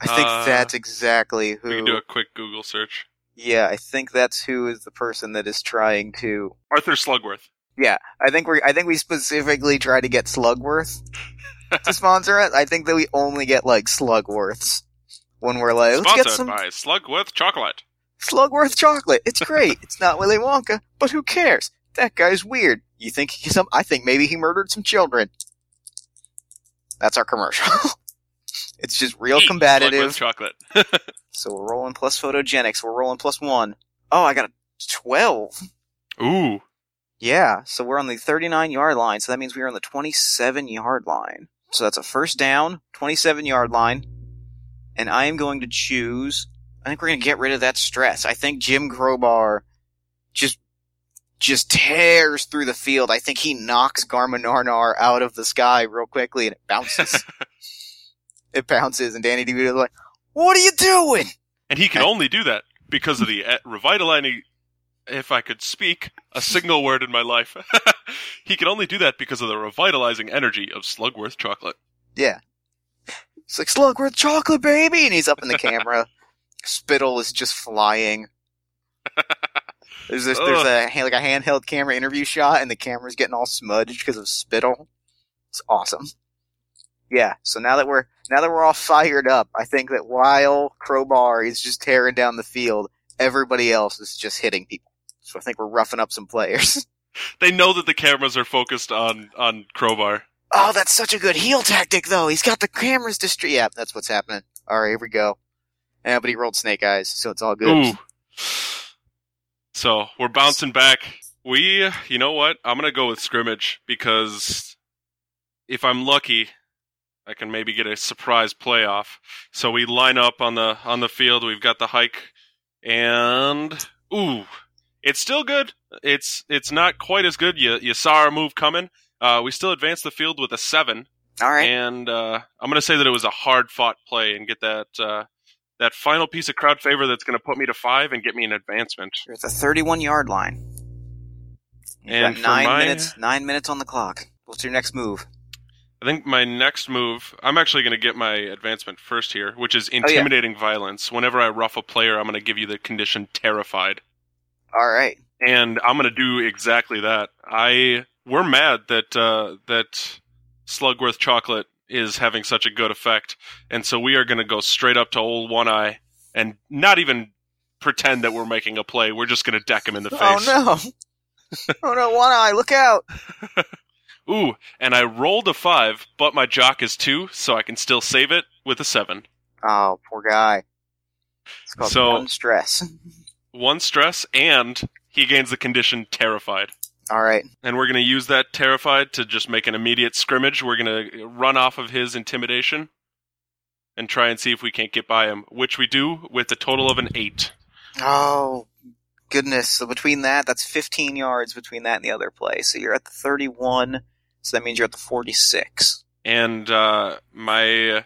I think Uh, that's exactly who. We can do a quick Google search. Yeah, I think that's who is the person that is trying to. Arthur Slugworth. Yeah, I think we I think we specifically try to get Slugworth to sponsor it. I think that we only get like Slugworths when we're like, let's Sponsored get some by Slugworth Chocolate. Slugworth chocolate. It's great. it's not Willy Wonka, but who cares? That guy's weird. You think he's some? I think maybe he murdered some children. That's our commercial. it's just real Eat combative. Slugworth Chocolate. So we're rolling plus photogenics. We're rolling plus one. Oh, I got a twelve. Ooh. Yeah. So we're on the thirty-nine yard line. So that means we're on the twenty-seven yard line. So that's a first down, twenty-seven yard line, and I am going to choose. I think we're going to get rid of that stress. I think Jim Crowbar just just tears through the field. I think he knocks Garmin Narnar out of the sky real quickly, and it bounces. it bounces, and Danny DeVito's like, "What are you doing?" And he can only do that because of the uh, revitalizing. If I could speak a single word in my life, he can only do that because of the revitalizing energy of Slugworth Chocolate. Yeah. It's like Slugworth chocolate, baby, and he's up in the camera. Spittle is just flying. There's this, there's a like a handheld camera interview shot, and the camera's getting all smudged because of spittle. It's awesome. Yeah. So now that we're now that we're all fired up, I think that while Crowbar is just tearing down the field, everybody else is just hitting people. So I think we're roughing up some players. They know that the cameras are focused on on Crowbar. Oh, that's such a good heel tactic, though. He's got the cameras distra- Yeah, that's what's happening. All right, here we go. Yeah, but he rolled snake eyes, so it's all good. Ooh. So we're bouncing back. We, you know what? I'm gonna go with scrimmage because if I'm lucky, I can maybe get a surprise playoff. So we line up on the on the field. We've got the hike, and ooh, it's still good. It's it's not quite as good. You you saw our move coming. Uh, we still advance the field with a seven, All right. and uh, I'm going to say that it was a hard fought play and get that uh, that final piece of crowd favor that's going to put me to five and get me an advancement. You're at the 31 yard line. You've And got nine my- minutes. Nine minutes on the clock. What's your next move? I think my next move, I'm actually going to get my advancement first here, which is yeah. intimidating violence. Whenever I rough a player, I'm going to give you the condition terrified. All right. and I'm gonna do exactly that. I we're mad that uh, that Slugworth chocolate is having such a good effect, and so we are gonna go straight up to old One Eye and not even pretend that we're making a play. We're just gonna deck him in the face. Oh no! oh no! One eye, look out! Ooh, and I rolled a five, but my jock is two, so I can still save it with a seven. Oh, poor guy. It's called So- one stress. One stress, and he gains the condition terrified. All right. and we're going to use that terrified to just make an immediate scrimmage. We're going to run off of his intimidation and try and see if we can't get by him, which we do with a total of an eight. Oh, goodness. So between that, that's 15 yards between that and the other play. So you're at the 31. So that means you're at the 46. And uh, my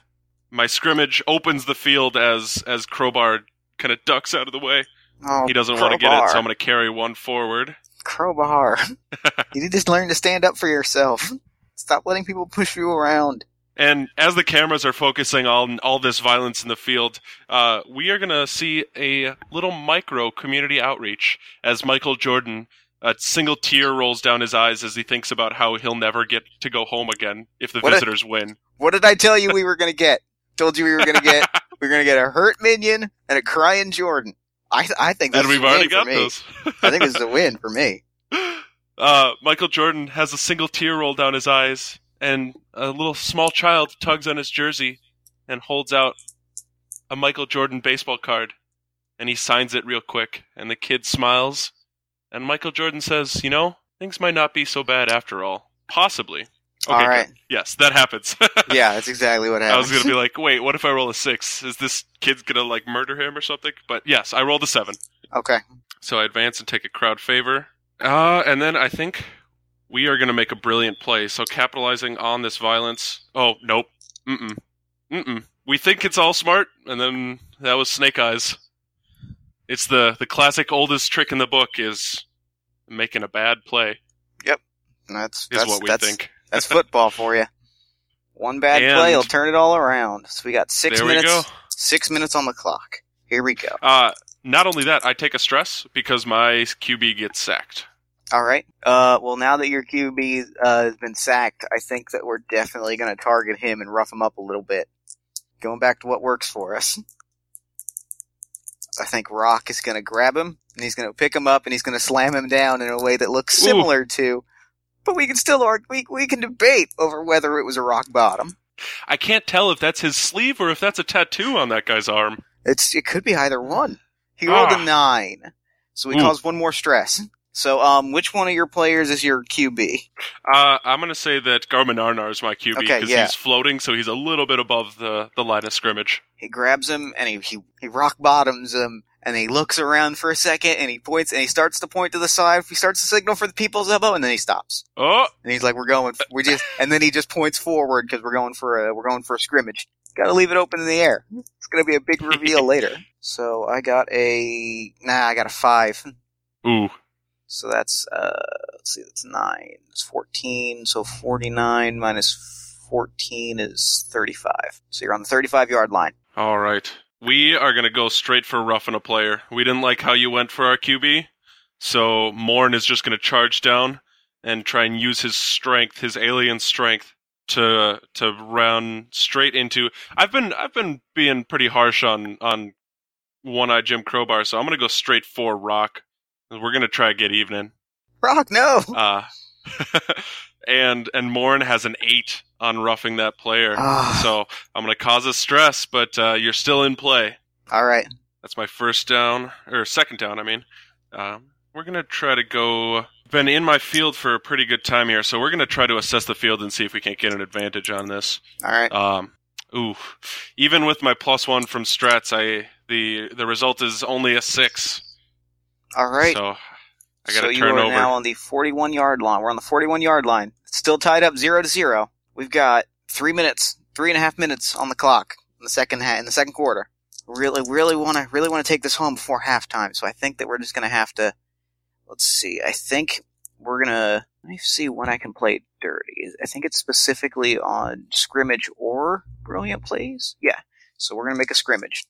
my scrimmage opens the field as as Crowbar kind of ducks out of the way. Oh, He doesn't want to get it, so I'm going to carry one forward. Crowbar. you need to learn to stand up for yourself. Stop letting people push you around. And as the cameras are focusing on all this violence in the field, uh, we are going to see a little micro community outreach as Michael Jordan, a single tear rolls down his eyes as he thinks about how he'll never get to go home again if the What visitors win. What did I tell you we were going to get? Told you we were going to get. we are going to get a hurt minion and a crying Jordan. I I think and we've a already win got for me. those. I think this is a win for me. Uh, Michael Jordan has a single tear roll down his eyes, and a little small child tugs on his jersey and holds out a Michael Jordan baseball card, and he signs it real quick, and the kid smiles, and Michael Jordan says, "You know, things might not be so bad after all. Possibly." Okay, All good. Yes, that happens. Yeah, that's exactly what happens. I was gonna be like, wait, what if I roll a six? Is this kid gonna like murder him or something? But yes, I rolled a seven. okay. So I advance and take a crowd favor. Uh, and then I think we are going to make a brilliant play. So capitalizing on this violence. Oh, nope. Mm-mm. Mm-mm. We think it's all smart, and then that was Snake Eyes. It's the, the classic oldest trick in the book is making a bad play, Yep, That's is that's what we that's, think. that's football for you. One bad And- play will turn it all around. So we got six minutes. Six minutes on the clock. Here we go. Uh, not only that, I take a stress because my QB gets sacked. All right. Uh, well, now that your QB uh, has been sacked, I think that we're definitely going to target him and rough him up a little bit. Going back to what works for us. I think Rock is going to grab him and he's going to pick him up and he's going to slam him down in a way that looks Ooh. similar to. But we can still argue. We, we can debate over whether it was a rock bottom. I can't tell if that's his sleeve or if that's a tattoo on that guy's arm. It's it could be either one. He rolled Ah. a nine, so he Ooh. caused one more stress. So, um, which one of your players is your QB? Uh, I'm going to say that Garmin Arnar is my QB Okay, because yeah. he's floating, so he's a little bit above the, the line of scrimmage. He grabs him and he, he he rock bottoms him, and he looks around for a second, and he points and he starts to point to the side. He starts to signal for the people's elbow, and then he stops. Oh, And he's like, "We're going. We just." And then he just points forward because we're going for a we're going for a scrimmage. Got to leave it open in the air. It's gonna be a big reveal later. So I got a nah. I got a five. ooh, So that's uh let's see, that's nine. It's fourteen. So forty nine minus fourteen is thirty five. So you're on the thirty five yard line. all right. We are going to go straight for roughing a player. We didn't like how you went for our QB, so Morn is just going to charge down and try and use his strength, his alien strength, to to run straight into. I've been I've been being pretty harsh on on one eye Jim Crowbar, so I'm to go straight for Rock. We're going to try to get even. Rock, no. Uh, and and Morn has an eight on roughing that player. Ah. So I'm going to cause a stress, but uh, you're still in play. All right. That's my first down or second down. I mean, um, we're going to try to go. Been in my field for a pretty good time here, so we're going to try to assess the field and see if we can't get an advantage on this. All right. Um, ooh, even with my plus one from strats, I the the result is only a six. All right. So I got so to you are over. now on the 41 yard line. We're on the 41 yard line. It's still tied up zero to zero. We've got three minutes, three and a half minutes on the clock in the second ha- in the second quarter. Really, really want to really want to take this home before halftime. So I think that we're just gonna have to. Let's see. I think we're gonna. Let me see when I can play dirty. I think it's specifically on scrimmage or brilliant plays. Yeah. So we're gonna make a scrimmage.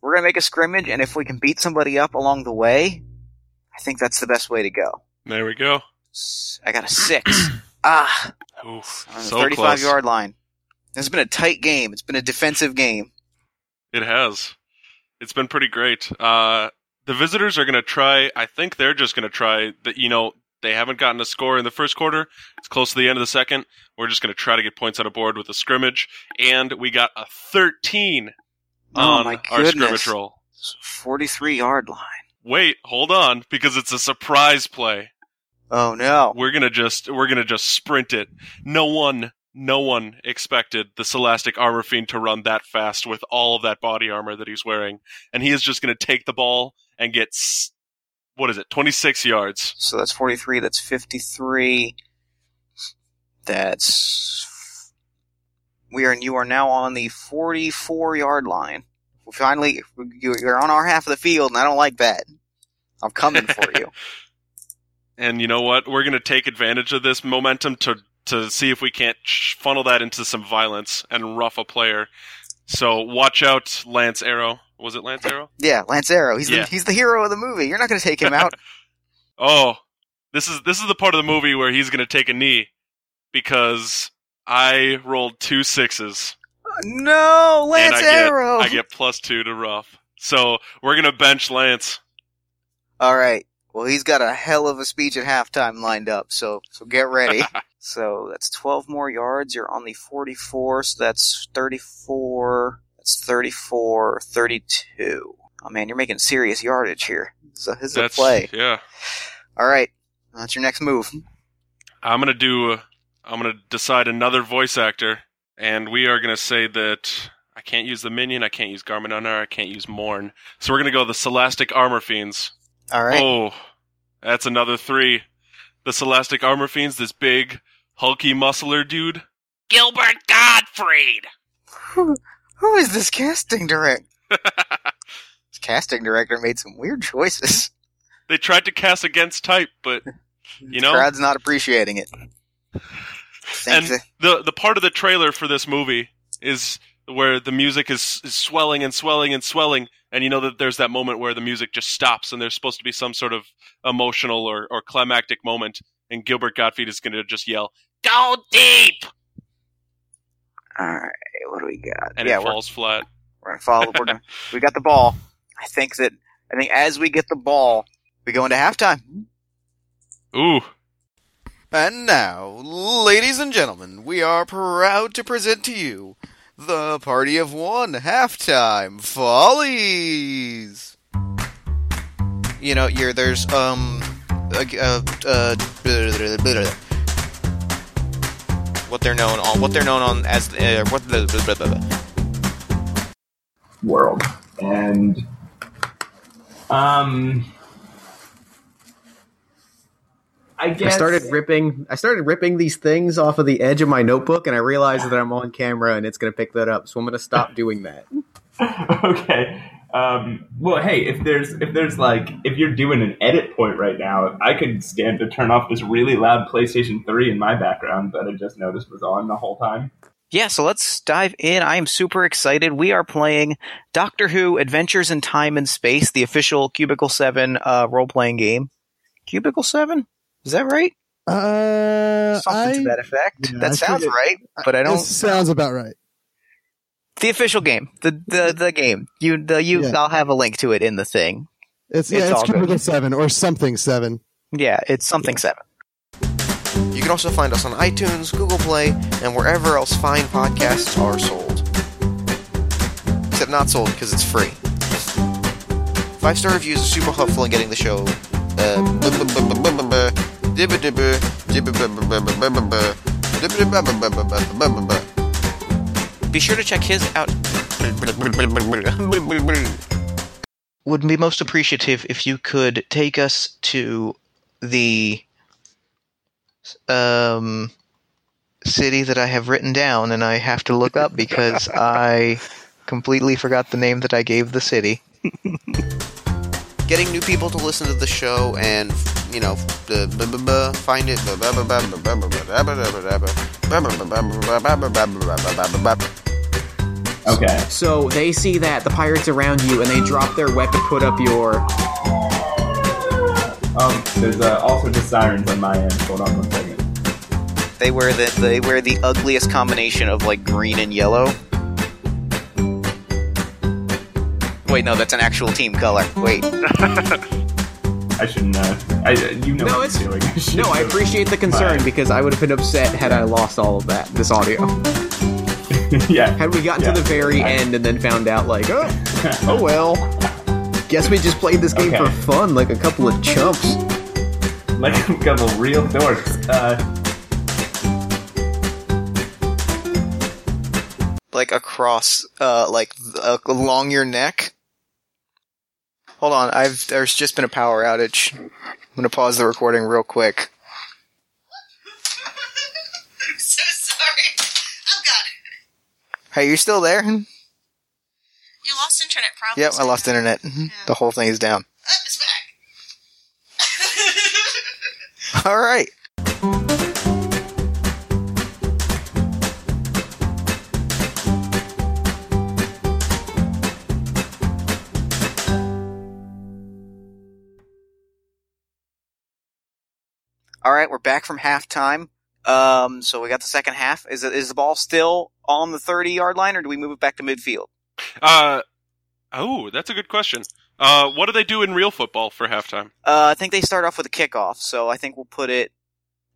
We're gonna make a scrimmage, and if we can beat somebody up along the way, I think that's the best way to go. there we go. I got a six. ah, Oof, on the so 35 close. yard line. It's been a tight game. It's been a defensive game. It has. It's been pretty great. Uh, the visitors are going to try. I think they're just going to try that. You know, they haven't gotten a score in the first quarter. It's close to the end of the second. We're just going to try to get points on a board with a scrimmage, and we got a 13 Oh Oh on my our goodness. scrimmage roll. 43 yard line. Wait, hold on, because it's a surprise play. Oh no. We're gonna just we're gonna just sprint it. No one no one expected the Celastic Armor Fiend to run that fast with all of that body armor that he's wearing, and he is just gonna take the ball and get what is it, twenty six yards. So that's 43, that's 53. That's we are and you are now on the 44 yard line. We finally you- you're on our half of the field and I don't like that. I'm coming for you. And you know what? We're gonna take advantage of this momentum to to see if we can't funnel that into some violence and rough a player. So watch out, Lance Arrow. Was it Lance Arrow? Yeah, Lance Arrow. He's Yeah. the he's the hero of the movie. You're not going to take him out. Oh, this is this is the part of the movie where he's gonna take a knee because I rolled two sixes no, Lance and I get Arrow. I get plus two to rough. So we're gonna bench Lance. All right. Well, he's got a hell of a speech at halftime lined up, so so get ready. so that's 12 more yards. You're on the 44, so that's 34. That's 34, 32. Oh man, you're making serious yardage here. This is a, a play. yeah. All right. That's your next move. I'm gonna do. I'm gonna decide another voice actor, and we are gonna say that I can't use the minion, I can't use Garmin Honor, I can't use Morn. So we're gonna go the Celastic Armor Fiends. All right. Oh, that's another three. The Celastic Armor Fiends, this big, hulky, muscular dude. Gilbert Gottfried. Who, who is this casting director? This casting director made some weird choices. they tried to cast against type, but you know, crowd's not appreciating it. And the the part of the trailer for this movie is where the music is, is swelling and swelling and swelling, and you know that there's that moment where the music just stops, and there's supposed to be some sort of emotional or, or climactic moment, and Gilbert Gottfried is going to just yell, "Go deep!" all right, what do we got? and yeah, it we're, falls flat. we're gonna follow. We're gonna. we got the ball. I think that. I think as we get the ball, we go into halftime. Ooh, And now, ladies and gentlemen, we are proud to present to you the Party of One Halftime Follies. You know, you're there's um, uh, uh, uh, what they're known on, what they're known on as uh, what the world. And um I guess I started ripping. I started ripping these things off of the edge of my notebook, and I realized that I'm on camera, and it's going to pick that up. So I'm going to stop doing that. okay. Um, well, hey, if there's if there's like if you're doing an edit point right now, I could stand to turn off this really loud PlayStation 3 in my background that I just noticed was on the whole time. Yeah, so let's dive in. I am super excited. We are playing Doctor Who Adventures in Time and Space, the official Cubicle 7 uh, role playing game. Cubicle 7? Is that right? Uh, Something I, to that effect. yeah, that I sounds forget- right, but I don't. sounds about right. The official game. The the, the game. You the you Yeah. I'll have a link to it in the thing. It's, It's yeah, all it's good. Cubicle Seven or something Seven. Yeah, it's something 7. You can also find us on iTunes, Google Play, and wherever else fine podcasts are sold. Except not sold because it's free. Five star reviews are super helpful in getting the show. Uh, be sure to check his out. Would be most appreciative if you could take us to the um city that I have written down and I have to look up because I completely forgot the name that I gave the city. Getting new people to listen to the show and, you know, uh, find it. Okay. So they see that the pirates around you, and they drop their weapon, put up your. Um, there's uh, also just sirens on my end. Hold on one second. They wear the they wear the ugliest combination of like green and yellow. Wait, no, that's an actual team color. Wait. I shouldn't. Uh, I you know No, what it's- I'm doing. I No, I appreciate the concern Fine. because I would have been upset had I lost all of that, this audio. yeah. Had we gotten Yeah. to the very I- end and then found out, like, oh, oh well. Guess we just played this game Okay. for fun, like a couple of chumps. Might become a real dork. Uh, Like across, uh, like uh, along your neck. Hold on, I've there's just been a power outage. I'm gonna pause the recording real quick. I'm so sorry. Oh god. Hey, you still there? Hmm? You lost internet problems. Yep, I lost internet. Hmm, the whole thing is down. Oh, it's back. All right. Right, we're back from halftime. Um, so we got the second half. Is it, is the ball still on the 30 yard line or do we move it back to midfield? Uh, oh, that's a good question. Uh, what do they do in real football for halftime? Uh, I think they start off with a kickoff, so I think we'll put it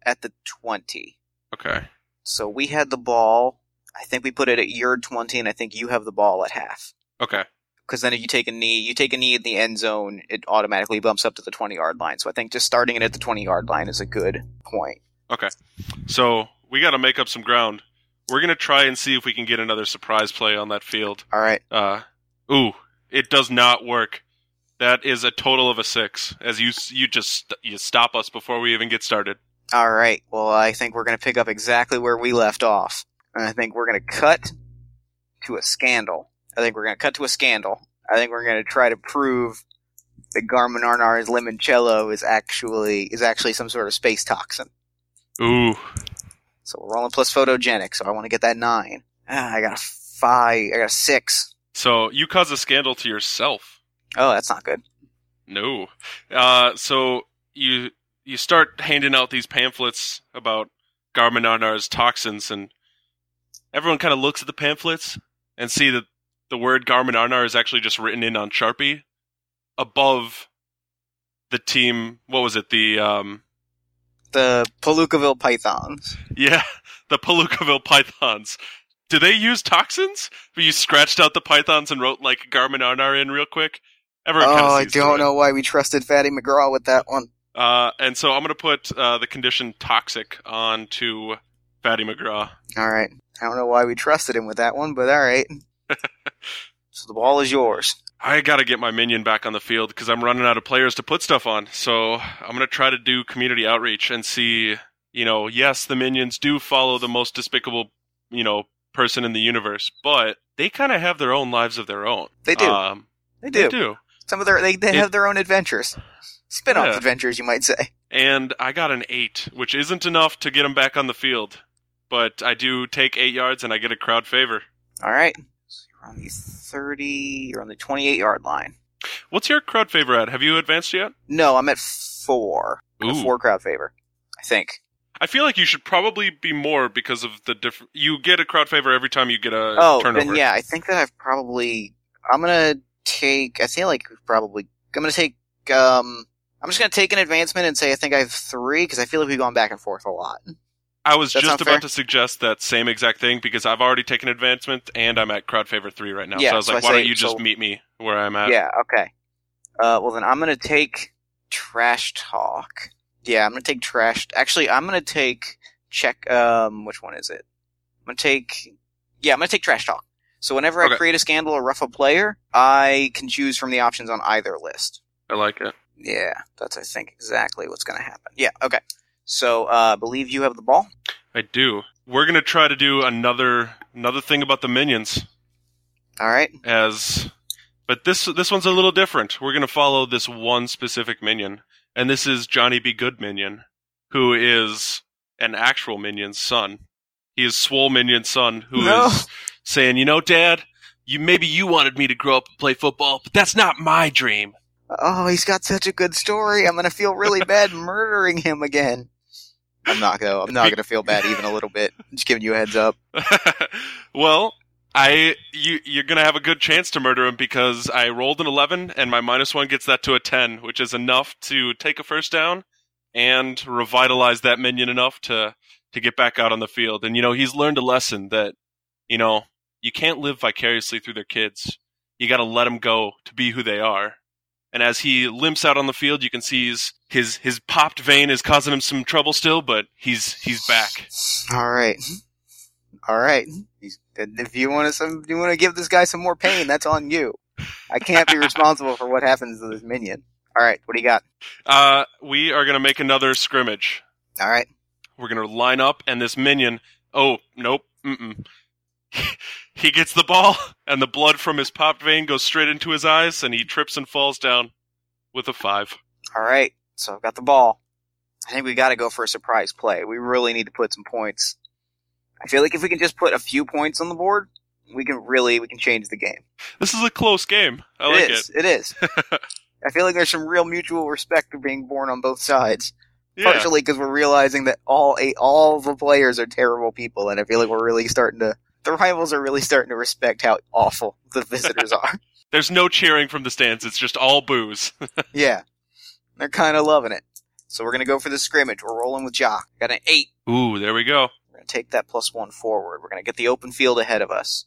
at the 20. Okay. So we had the ball. I think we put it at your 20, and I think you have the ball at half. Okay. Because then if you take a knee, you take a knee in the end zone, it automatically bumps up to the 20 yard line. So I think just starting it at the 20 yard line is a good point. Okay. So we got to make up some ground. We're gonna try and see if we can get another surprise play on that field. All right. Uh, ooh, it does not work. That is a total of a six. As you you just you stop us before we even get started. All right. Well, I think we're going to pick up exactly where we left off. And I think we're going to cut to a scandal. I think we're going to cut to a scandal. I think we're going to try to prove that Garmin Arnar's limoncello is actually is actually some sort of space toxin. Ooh, So we're rolling plus photogenic. So I want to get that nine. Ah, I got a five. I got a six. so you cause a scandal to yourself. Oh, that's not good. No. Uh, so you you start handing out these pamphlets about Garmin Arnar's toxins, and everyone kind of looks at the pamphlets and see that the word Garmin Arnar is actually just written in on Sharpie above the team. What was it? The um, The Palookaville Pythons. yeah, the Palookaville Pythons. Do they use toxins? But you scratched out the pythons and wrote like Garmin Arnar in real quick. Everyone oh, I don't know why we trusted Fatty McGraw with that one. Uh, and so I'm going to put uh, the condition toxic onto Fatty McGraw. All right. I don't know why we trusted him with that one, but all right. So the ball is yours. I got to get my minion back on the field because I'm running out of players to put stuff on. So I'm going to try to do community outreach and see, you know, yes, the minions do follow the most despicable, you know, person in the universe, but they kind of have their own lives of their own. They do. Um, They do. They do. Some of their they, they It- have their own adventures, spin-off Yeah. adventures, you might say. And I got an eight, which isn't enough to get them back on the field. But I do take eight yards and I get a crowd favor. All right. On the thirty. You're on the twenty-eight yard line. What's your crowd favor at? Have you advanced yet? No, I'm at four. I'm at Ooh. four crowd favor. I think. I feel like you should probably be more because of the different. You get a crowd favor every time you get a oh, turnover. then yeah, I think that I've probably. I'm gonna take. I feel like probably. I'm gonna take. Um, I'm just gonna take an advancement and say I think I have three because I feel like we've gone back and forth a lot. I was That just about fair? to suggest that same exact thing because I've already taken advancement and I'm at crowd favor three right now. Yeah, so I was so like, I why say- don't you just so- meet me where I'm at? Yeah. Okay. Uh, well then I'm gonna take trash talk. Yeah, I'm gonna take trash. Actually, I'm gonna take check. Um, which one is it? I'm gonna take. Yeah, I'm gonna take trash talk. So whenever I create a scandal or rough a player, I can choose from the options on either list. I like it. Yeah, that's I think exactly what's gonna happen. Yeah. Okay. So uh, I believe you have the ball. I do. We're gonna try to do another another thing about the minions All right. as, but this this one's a little different. We're gonna follow this one specific minion, and this is Johnny B. Good minion, who is an actual minion's son. He is Swole Minion's son, who is No. saying, "You know, Dad, you maybe you wanted me to grow up and play football, but that's not my dream." Oh, he's got such a good story. I'm gonna feel really bad murdering him again. I'm not gonna. I'm not gonna feel bad even a little bit. Just giving you a heads up. well, I you you're gonna have a good chance to murder him because I rolled an eleven and my minus one gets that to a ten, which is enough to take a first down and revitalize that minion enough to to get back out on the field. And you know he's learned a lesson that you know you can't live vicariously through their kids. You got to let them go to be who they are. And as he limps out on the field, you can see his his, his popped vein is causing him some trouble still, but he's he's back. All right. All right. He's, if you want to some, you want to give this guy some more pain, that's on you. I can't be responsible for what happens to this minion. All right. What do you got? Uh, we are gonna make another scrimmage. All right. We're gonna line up, and this minion. Oh nope. Mm-mm. he gets the ball, and the blood from his popped vein goes straight into his eyes, and he trips and falls down with a five. All right. So I've got the ball. I think we got to go for a surprise play. We really need to put some points. I feel like if we can just put a few points on the board, we can really we can change the game. This is a close game. I like it is. It is. I feel like there's some real mutual respect being born on both sides. Yeah. Partially because we're realizing that all eight, all the players are terrible people, and I feel like we're really starting to. The rivals are really starting to respect how awful the visitors are. There's no cheering from the stands. It's just all booze. Yeah, they're kind of loving it. So we're gonna go for the scrimmage. We're rolling with Jock. Got an eight. Ooh, there we go. We're gonna take that plus one forward. We're gonna get the open field ahead of us.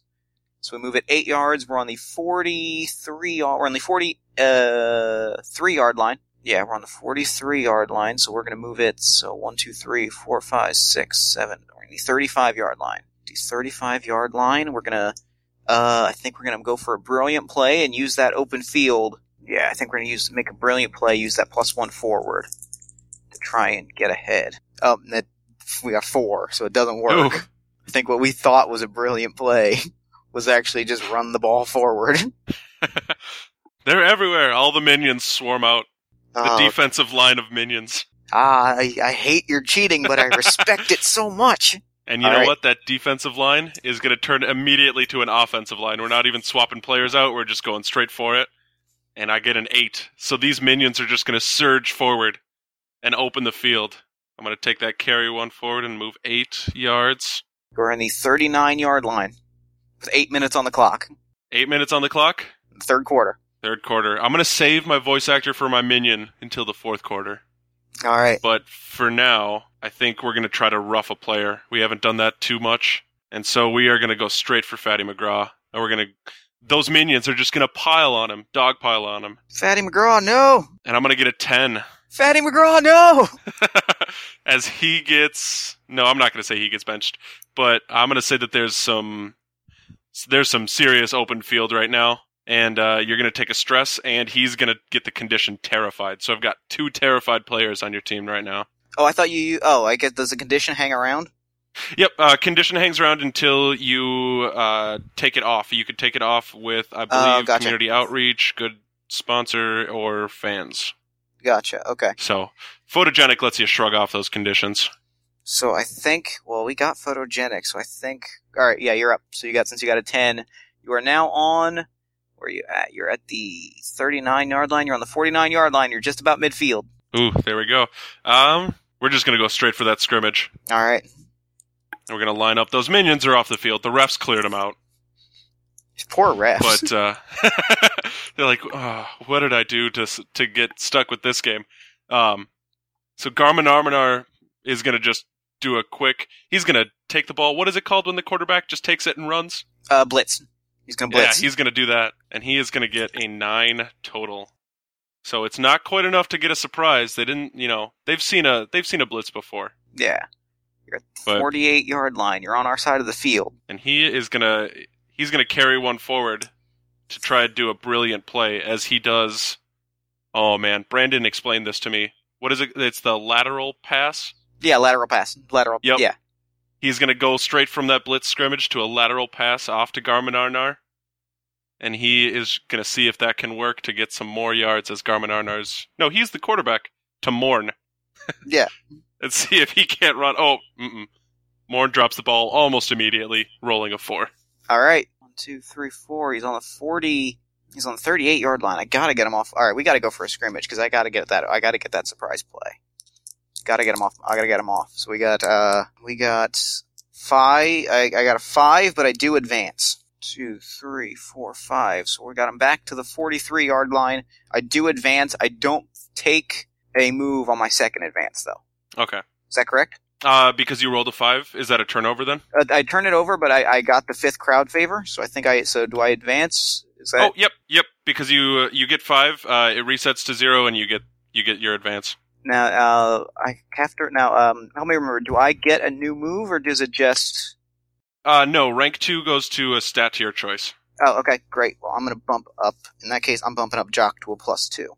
So we move it eight yards. We're on the forty-three. yard- We're on the forty uh three yard line. Yeah, we're on the forty-three yard line. So we're gonna move it. So one, two, three, four, five, six, seven. We're on the thirty-five yard line. The thirty-five yard line. We're gonna. Uh, I think we're gonna go for a brilliant play and use that open field. Yeah, I think we're gonna use make a brilliant play. Use that plus one forward to try and get ahead. Um, that we got four, so it doesn't work. Ooh. I think what we thought was a brilliant play was actually just run the ball forward. They're everywhere. All the minions swarm out. The Oh, defensive line of minions. ah, I, I hate your cheating, but I respect it so much. And you All know right. what? That defensive line is going to turn immediately to an offensive line. We're not even swapping players out. We're just going straight for it. And I get an eight. So these minions are just going to surge forward and open the field. I'm going to take that carry one forward and move eight yards. We're on the 39 yard line with eight minutes on the clock. Eight minutes on the clock. Third quarter. Third quarter. I'm going to save my voice actor for my minion until the fourth quarter. All right. But for now, I think we're going to try to rough a player. We haven't done that too much. And so we are going to go straight for Fatty McGraw. And we're going to. Those minions are just going to pile on him, dog pile on him. Fatty McGraw, no! And I'm going to get a 10. Fatty McGraw, no! As he gets. No, I'm not going to say he gets benched. But I'm going to say that there's some. There's some serious open field right now. And uh, you're going to take a stress, and he's going to get the condition terrified. So I've got two terrified players on your team right now. Oh, I thought you. Oh, I guess does the condition hang around? Yep, uh, condition hangs around until you uh, take it off. You could take it off with, I believe, Oh, gotcha. community outreach, good sponsor, or fans. Gotcha. Okay. So, photogenic lets you shrug off those conditions. So I think. Well, we got photogenic. So I think. All right. Yeah, you're up. So you got since you got a ten. You are now on. Where are you at? You're at the 39 yard line. You're on the 49 yard line. You're just about midfield. Ooh, there we go. Um, we're just gonna go straight for that scrimmage. All right. And we're gonna line up. Those minions are off the field. The refs cleared them out, Poor refs. but uh, they're like, oh, "What did I do to to get stuck with this game?" Um, so Garmin Arminar is gonna just do a quick. He's gonna take the ball. What is it called when the quarterback just takes it and runs? uh, blitz. He's gonna blitz. Yeah, he's gonna do that, and he is gonna get a nine total. So it's not quite enough to get a surprise. They didn't, you know, they've seen a they've seen a blitz before, Yeah. You're at the But- 48 yard line. You're on our side of the field. and he is gonna he's gonna carry one forward to try to do a brilliant play as he does. Oh man, Brandon explained this to me. What is it? It's the lateral pass. Yeah, lateral pass. Lateral. Yep. Yeah. He's going to go straight from that blitz scrimmage to a lateral pass off to Garmin Arnar. And he is going to see if that can work to get some more yards as Garmin Arnar's. No, he's the quarterback to Morn. Yeah. and see if he can't run. Oh, mm-mm. Morn drops the ball almost immediately, rolling a four. All right. One, two, three, four. He's on the 40. He's on the 38 yard line. I gotta get him off. All right, we gotta go for a scrimmage because I gotta get that. I gotta get that surprise play. Gotta get him off. I gotta get him off. So we got. uh We got five. I, I got a five, but I do advance. Two, three, four, five. So we got him back to the 43 yard line. I do advance. I don't take a move on my second advance though. Okay. Is that correct? Uh, because you rolled a five, is that a turnover then? Uh, I turn it over, but I, I got the fifth crowd favor, so I think I. So do I advance? Is that Oh, yep, yep. Because you uh, you get five, uh, it resets to zero, and you get you get your advance. now? Uh, I have to now. Um, help me remember. Do I get a new move, or does it just? Uh, no, rank two goes to a stat to your choice. Oh, okay, great. Well, I'm gonna bump up. In that case, I'm bumping up Jock to a plus two.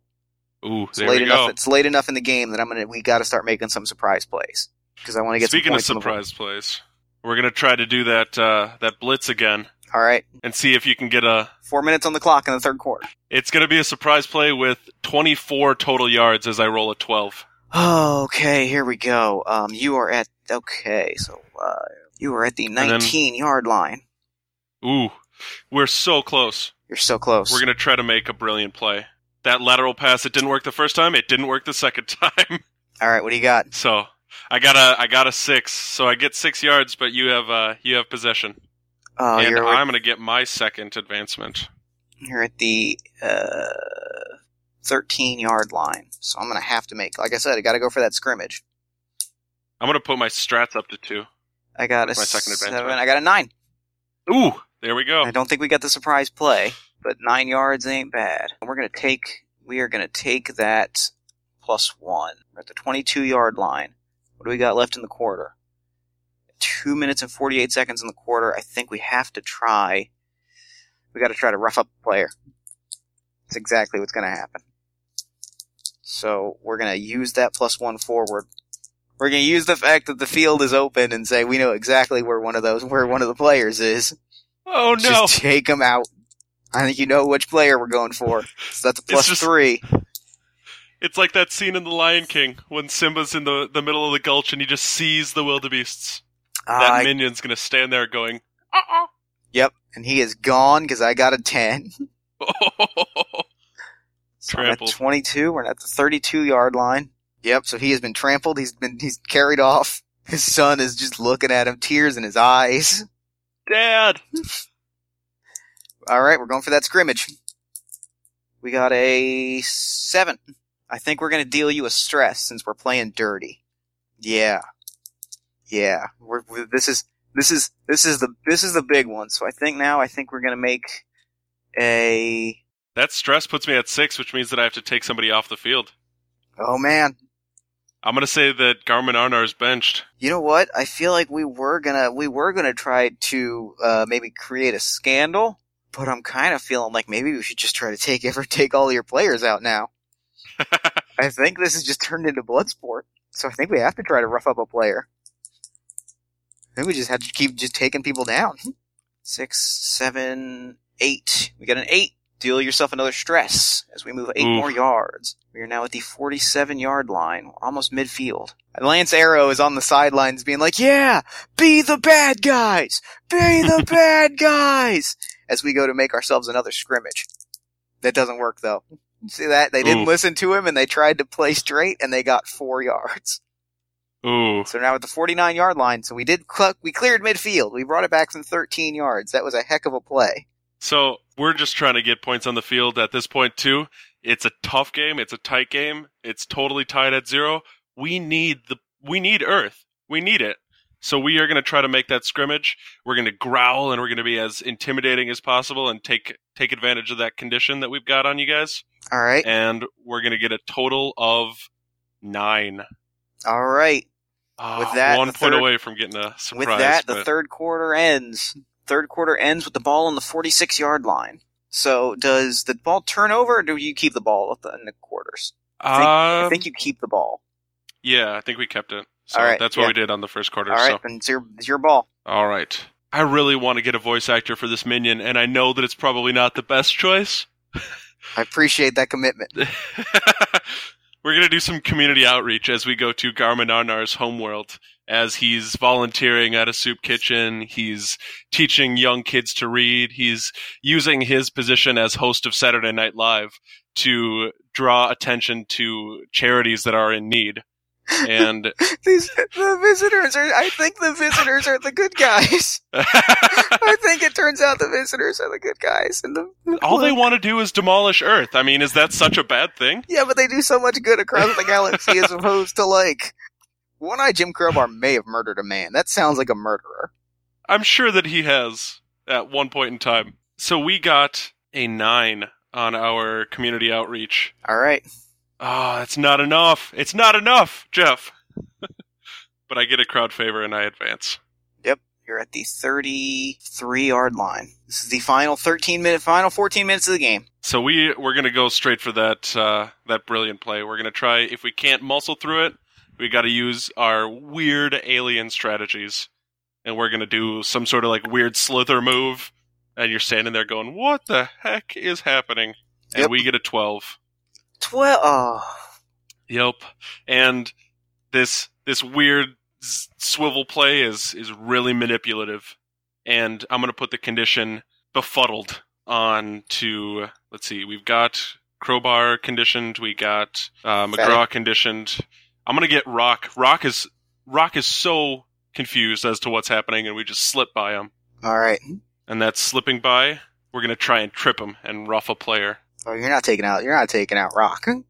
Ooh, It's there late we enough. go. It's late enough in the game that I'm gonna. We got to start making some surprise plays because I want to get. Speaking some of points on the board. surprise plays, we're gonna try to do that uh, that blitz again All right, and see if you can get a. four minutes on the clock in the third quarter. It's gonna be a surprise play with 24 total yards as I roll a 12. Okay, here we go. Um, you are at okay, so uh, you are at the then- 19 yard line. Ooh, we're so close. You're so close. We're gonna try to make a brilliant play. That lateral pass, it didn't work the first time. It didn't work the second time. All right, what do you got? So I got a I got a six. So I get six yards, but you have uh you have possession, Oh, and you're I'm gonna get my second advancement. you're at the uh, 13 yard line. So I'm gonna have to make. Like I said, I got to go for that scrimmage. I'm gonna put my strats up to two. I got a My second seven. advantage. I got a nine. Ooh, there we go. I don't think we got the surprise play, but nine yards ain't bad. We're gonna take. We are gonna take that plus one. We're at the 22 yard line. What do we got left in the quarter? Two minutes and 48 seconds in the quarter. I think we have to try. We got to try to rough up the player. That's exactly what's gonna happen. So we're gonna use that plus one forward. We're gonna use the fact that the field is open and say we know exactly where one of those where one of the players is. Oh no! Just take them out. I think you know which player we're going for. So that's a plus just- three. It's like that scene in The Lion King when Simba's in the the middle of the gulch and he just sees the wildebeests. That Uh, minion's gonna stand there going, uh yep, and he is gone because I got a ten. oh. So I'm at Trampled. twenty-two. We're at the thirty-two yard line. Yep. So he has been trampled. He's been he's carried off. His son is just looking at him, tears in his eyes. Dad. All right, we're going for that scrimmage. We got a seven. I think we're going to deal you a stress since we're playing dirty. Yeah, yeah. We're, we this is this is this is the this is the big one. So I think now I think we're going to make a. That stress puts me at six, which means that I have to take somebody off the field. Oh man, I'm gonna say that Garmin Arnar is benched. you know what? I feel like we were gonna we were gonna try to uh, maybe create a scandal, but I'm kind of feeling like maybe we should just try to take ever take all your players out now. I think this has just turned into Bloodsport, so I think we have to try to rough up a player. I think we just have to keep just taking people down. Six, seven, eight. We got an eight. Deal yourself another stress as we move eight more yards. We are now at the 47 yard line, almost midfield. Lance Arrow is on the sidelines being like, yeah, be the bad guys! Be the bad guys! As we go to make ourselves another scrimmage. That doesn't work though. See that? They didn't listen to him and they tried to play straight and they got four yards. Ooh. So now at the 49 yard line, so we did, cl- we cleared midfield. We brought it back from 13 yards. That was a heck of a play. So we're just trying to get points on the field at this point too. It's a tough game. It's a tight game. It's totally tied at zero. We need the we need Earth. We need it. So we are going to try to make that scrimmage. We're going to growl and we're going to be as intimidating as possible and take take advantage of that condition that we've got on you guys. All right. And we're going to get a total of nine. All right. Ah, With that, one point third- away from getting a surprise. With that, the but- third quarter ends. Third quarter ends with the ball on the 46 yard line. So does the ball turn over or do you keep the ball at the, in the quarters? I think, I Um, think you keep the ball. yeah, I think we kept it. So All right, that's what yeah. we did on the first quarter. All right, so. then it's your, it's your ball. All right. I really want to get a voice actor for this minion, and I know that it's probably not the best choice. I appreciate that commitment. We're going to do some community outreach as we go to Garmin Arnar's homeworld. As he's volunteering at a soup kitchen, he's teaching young kids to read, he's using his position as host of Saturday Night Live to draw attention to charities that are in need. And These the visitors are. I think the visitors are the good guys. I think it turns out the visitors are the good guys, and the all they want to do is demolish Earth. I mean, is that such a bad thing? Yeah, but they do so much good across the galaxy as opposed to like one eye Jim Crowbar may have murdered a man. That sounds like a murderer. I'm sure that he has at one point in time. So we got a nine on our community outreach. All right. Oh, that's not enough. It's not enough, Jeff. but I get a crowd favor and I advance. Yep. You're at the 33 yard line. This is the final 13 minute, final 14 minutes of the game. So we we're gonna go straight for that uh, that brilliant play. We're gonna try if we can't muscle through it, we got to use our weird alien strategies, and we're gonna do some sort of like weird slither move. And you're standing there going, "What the heck is happening?" And Yep. we get a twelve. 12. Oh. Yep. And this this weird swivel play is is really manipulative. And I'm going to put the condition befuddled on to let's see. We've got crowbar conditioned, we got uh, McGraw conditioned. I'm going to get Rock. Rock is Rock is so confused as to what's happening and we just slip by him. All right. And that's slipping by. We're going to try and trip him and rough a player. Oh, you're not taking out. You're not taking out Rock. I'm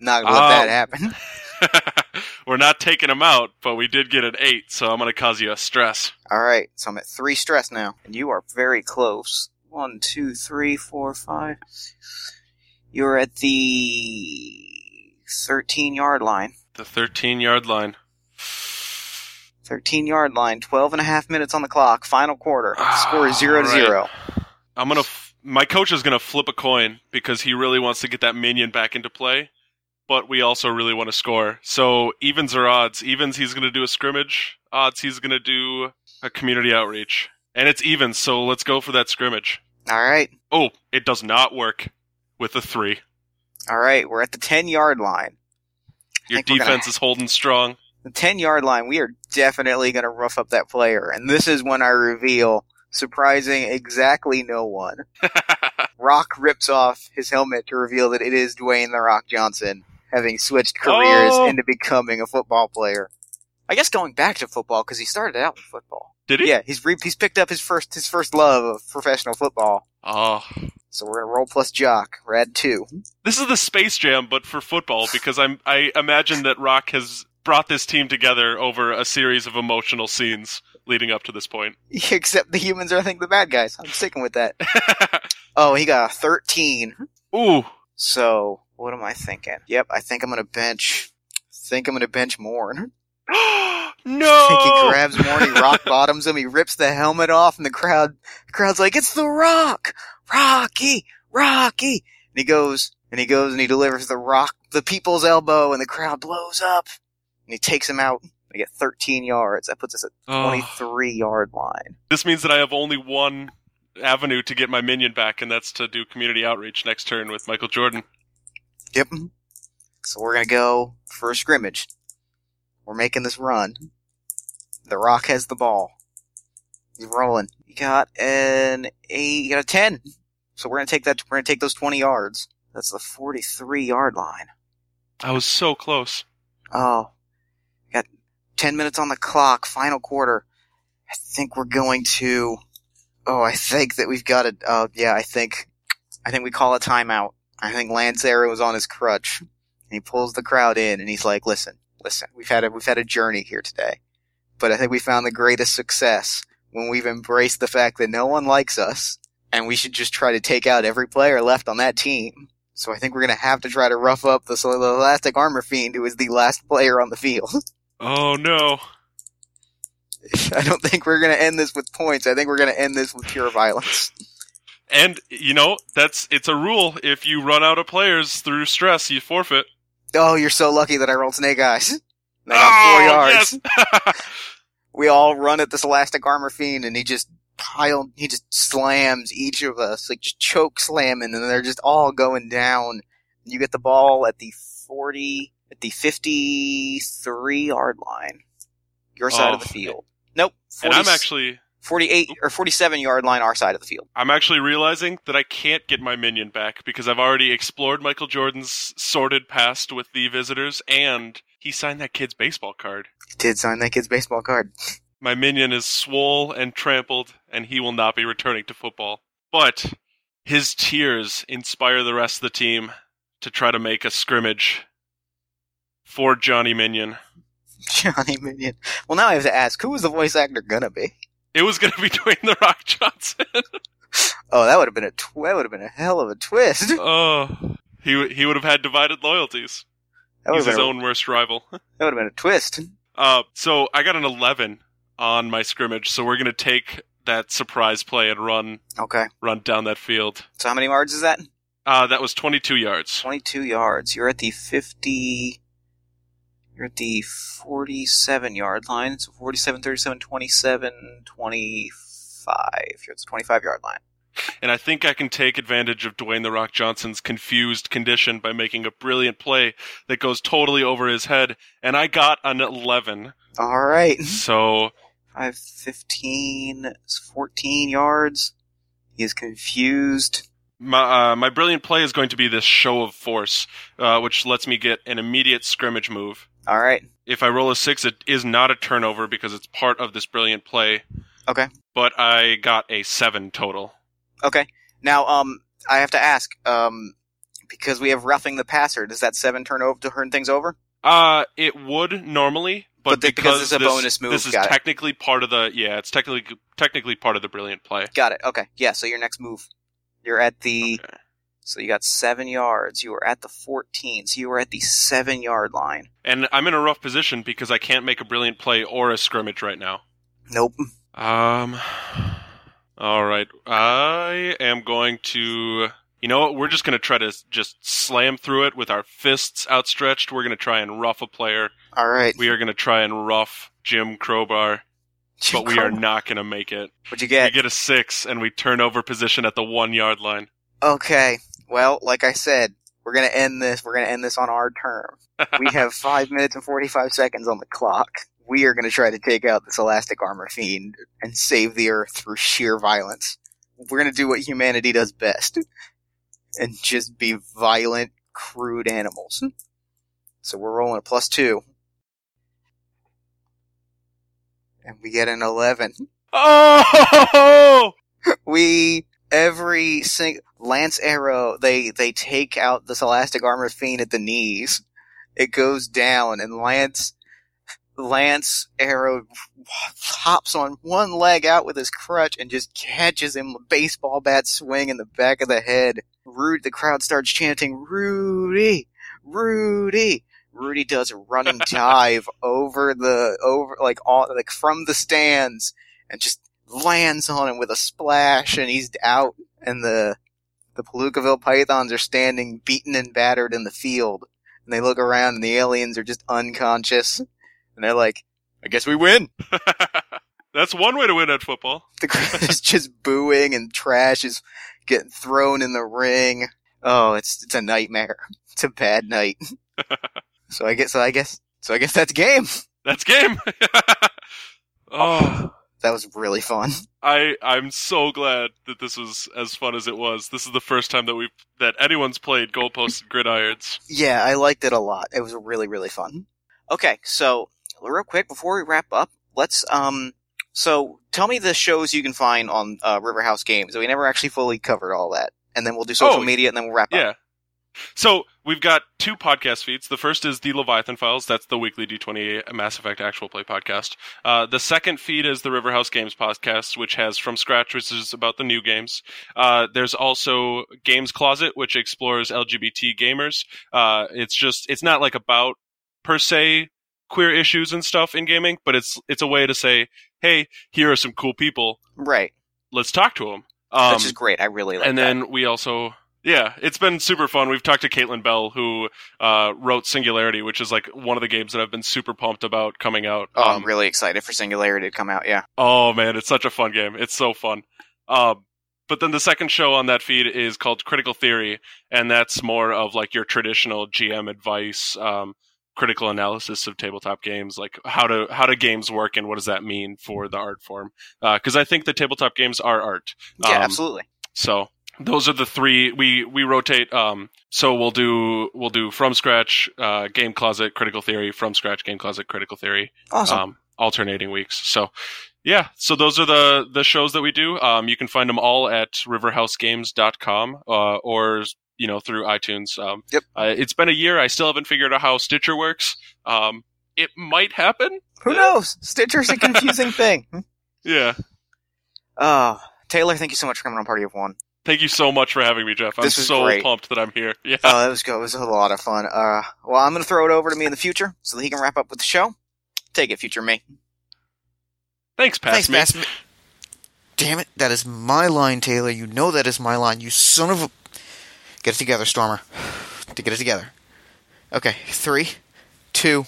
not gonna let Oh. that happen. We're not taking him out, but we did get an eight, so I'm going to cause you a stress. All right. So I'm at three stress now, and you are very close. One, two, three, four, five. You're at the 13 yard line. The 13 yard line. 13 yard line. 12 and a half minutes on the clock. Final quarter. Ah, score is 0 to 0. I'm gonna. F- my coach is gonna flip a coin because he really wants to get that minion back into play, but we also really want to score. So evens or odds. Evens, he's gonna do a scrimmage. Odds, he's gonna do a community outreach, and it's evens. So let's go for that scrimmage. All right. Oh, it does not work with a three. All right. We're at the 10 yard line. Your we're gonna- defense is holding strong. The 10 yard line, we are definitely going to rough up that player. And this is when I reveal, surprising exactly no one. Rock rips off his helmet to reveal that it is Dwayne The Rock Johnson, having switched careers Oh! into becoming a football player. I guess going back to football because he started out with football. Did he? Yeah, he's re- he's picked up his first his first love of professional football. Oh, So we're gonna roll plus jock. We're at two. This is the Space Jam, but for football, because I'm I imagine that Rock has brought this team together over a series of emotional scenes leading up to this point. Except the humans are I think the bad guys. I'm sticking with that. Oh, he got a thirteen. Ooh, So what am I thinking? Yep, I think I'm gonna bench. Think I'm gonna bench Morn. no! I think he grabs Morn, he rock bottoms him, he rips the helmet off, and the crowd, the crowd's like, "It's the Rock, Rocky, Rocky!" And he goes, and he goes, and he delivers the Rock, the people's elbow, and the crowd blows up, and he takes him out. I get 13 yards. That puts us at Oh, 23 yard line. this means that I have only one avenue to get my minion back, and that's to do community outreach next turn with Michael Jordan. Yep. So we're gonna go for a scrimmage. We're making this run. The Rock has the ball. He's rolling. Got an eight. You got a ten. So we're gonna take that. We're gonna take those twenty yards. That's the forty-three yard line. I was so close. Oh, got ten minutes on the clock. Final quarter. I think we're going to. Oh, I think that we've got it. Uh, yeah, I think. I think we call a timeout. I think Lance Arrow is on his crutch, and he pulls the crowd in, and he's like, "Listen, listen. We've had a we've had a journey here today, but I think we found the greatest success when we've embraced the fact that no one likes us, and we should just try to take out every player left on that team." So I think we're gonna have to try to rough up the, the elastic armor fiend, who is the last player on the field. Oh no. I don't think we're gonna end this with points. I think we're gonna end this with pure violence. And you know, that's it's a rule. If you run out of players through stress, you forfeit. Oh, you're so lucky that I rolled snake eyes. I got four Oh, yards. yes. We all run at this elastic armor fiend, and he just piled. He just slams each of us, like just choke slamming, and they're just all going down. You get the ball at the forty, at the fifty-three yard line, your side of Oh. the field. Nope, 40, and I'm actually forty-eight or forty-seven yard line, our side of the field. I'm actually realizing that I can't get my minion back because I've already explored Michael Jordan's sordid past with the visitors, and he signed that kid's baseball card. He did sign that kid's baseball card. My minion is swole and trampled, and he will not be returning to football. But his tears inspire the rest of the team to try to make a scrimmage for Johnny Minion. Johnny Minion. Well, now I have to ask, who is the voice actor gonna be? It was going to be Dwayne the Rock Johnson. Oh, that would have been a tw- that would have been a hell of a twist. Oh, he w- he would have had divided loyalties. He's his a- own worst rival. that would have been a twist. Uh, so I got an 11 on my scrimmage. So we're gonna take that surprise play and run Okay. run down that field. So how many yards is that? Uh, that was 22 yards. 22 yards. You're at the 50. You're at the 47 yard line. So 47, 37, 27, 25. You're at the 25 yard line. And I think I can take advantage of Dwayne The Rock Johnson's confused condition by making a brilliant play that goes totally over his head. And I got an 11. All right. So 5, 15, 14 yards. He is confused. my uh, my brilliant play is going to be this show of force, uh, which lets me get an immediate scrimmage move. All right. If I roll a six, it is not a turnover because it's part of this brilliant play. Okay. But I got a seven total. Okay. Now, um, I have to ask, um, because we have roughing the passer, does that seven turn over to turn things over? Uh, it would normally, but, But the- because it's a this, bonus move, this is got it. technically part of the yeah, it's technically technically part of the brilliant play. Got it. Okay. Yeah. So your next move, you're at the. Okay. So you got seven yards. You were at the 14. So you were at the seven yard line. And I'm in a rough position because I can't make a brilliant play or a scrimmage right now. Nope. Um. All right, I am going to. You know what? We're just going to try to just slam through it with our fists outstretched. We're going to try and rough a player. All right. We are going to try and rough Jim Crowbar, Jim but we are not going to make it. What'd you get? We get? a six, and we turn over position at the one yard line. Okay. Well, like I said, we're gonna end this. We're gonna end this on our term. We have five minutes and 45 seconds on the clock. We are gonna try to take out this elastic armor fiend and save the earth through sheer violence. We're gonna do what humanity does best. And just be violent, crude animals. So we're rolling a plus two. And we get an 11. Oh! we every sing lance arrow they they take out this elastic armor fiend at the knees it goes down and lance lance arrow hops on one leg out with his crutch and just catches him a baseball bat swing in the back of the head. Rude the crowd starts chanting rudy rudy. Rudy does a running dive over the over like all like from the stands and just lands on him with a splash and he's out. And the the Palookaville Pythons are standing beaten and battered in the field. And they look around and the aliens are just unconscious and they're like I guess we win. That's one way to win at football. The crowd is just booing and trash is getting thrown in the ring. Oh, it's it's a nightmare. It's a bad night. so I guess so I guess so I guess that's game. That's game. oh, That was really fun. I I'm so glad that this was as fun as it was. This is the first time that we that anyone's played goalposts and gridirons. Yeah, I liked it a lot. It was really, really fun. Okay, so real quick before we wrap up, let's um. So tell me the shows you can find on uh, Riverhouse Games. We never actually fully covered all that, and then we'll do social Oh, media, and then we'll wrap up. Yeah. So we've got two podcast feeds. The first is the Leviathan Files. That's the weekly D20 Mass Effect actual play podcast. Uh, the second feed is the Riverhouse Games podcast, which has From Scratch, which is about the new games. Uh, there's also Games Closet, which explores LGBT gamers. Uh, it's just it's not like about per se queer issues and stuff in gaming, but it's it's a way to say, hey, here are some cool people. Right. Let's talk to them. Um, Which is great. I really like and that. then we also yeah it's been super fun we've talked to caitlin bell who uh, wrote singularity which is like one of the games that i've been super pumped about coming out Oh, Um, I'm really excited for Singularity to come out. Yeah. oh man it's such a fun game it's so fun um, but then the second show on that feed is called critical theory and that's more of like your traditional gm advice um, critical analysis of tabletop games like how to how do games work and what does that mean for the art form because i think the tabletop games are art Yeah, Um, absolutely. so those are the three we we rotate. Um, so we'll do we'll do from scratch, uh, game closet, critical theory, from scratch, game closet, critical theory, Awesome. um, alternating weeks. So yeah, so those are the the shows that we do. Um, you can find them all at riverhousegames.com uh, or you know through iTunes. Um, Yep. Uh, it's been a year. I still haven't figured out how Stitcher works. Um, it might happen. Who knows? Stitcher's a confusing thing. Yeah. Oh, Taylor, thank you so much for coming on Party of One. Thank you so much for having me, Jeff. I'm so great. pumped that I'm here. Yeah. Uh, it was good. It was a lot of fun. Uh, well, I'm going to throw it over to me in the future so that he can wrap up with the show. Take it, future me. Thanks, pass Thanks, me. pass me. Damn it, that is my line, Taylor. You know that is my line. You son of a. Get it together, Stormer. To get it together. Okay, three, two,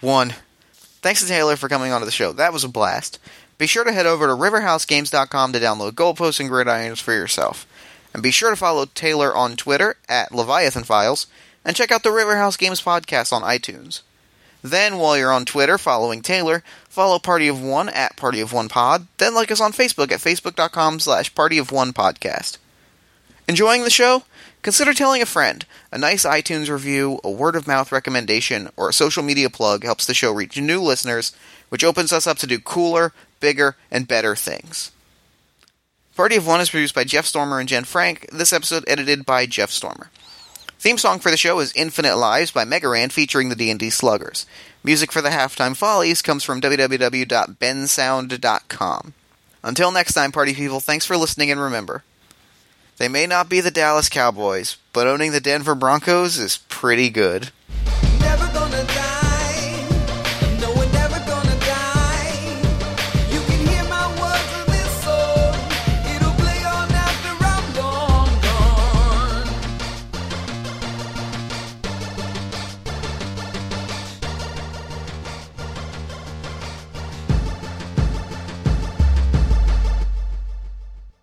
one. Thanks to Taylor for coming onto the show. That was a blast. Be sure to head over to riverhousegames.com to download goalposts and gridirons for yourself. And be sure to follow Taylor on Twitter at Leviathan Files and check out the Riverhouse Games podcast on iTunes. Then, while you're on Twitter following Taylor, follow Party of One at Party of One Pod. Then like us on Facebook at facebook.com slash Party of One Podcast. Enjoying the show? Consider telling a friend. A nice iTunes review, a word of mouth recommendation, or a social media plug helps the show reach new listeners, which opens us up to do cooler, bigger, and better things. Party of One is produced by Jeff Stormer and Jen Frank. This episode edited by Jeff Stormer. Theme song for the show is Infinite Lives by Mega Ran featuring the D&D Sluggers. Music for the Halftime Follies comes from www.bensound.com. Until next time, party people, thanks for listening and remember, they may not be the Dallas Cowboys, but owning the Denver Broncos is pretty good.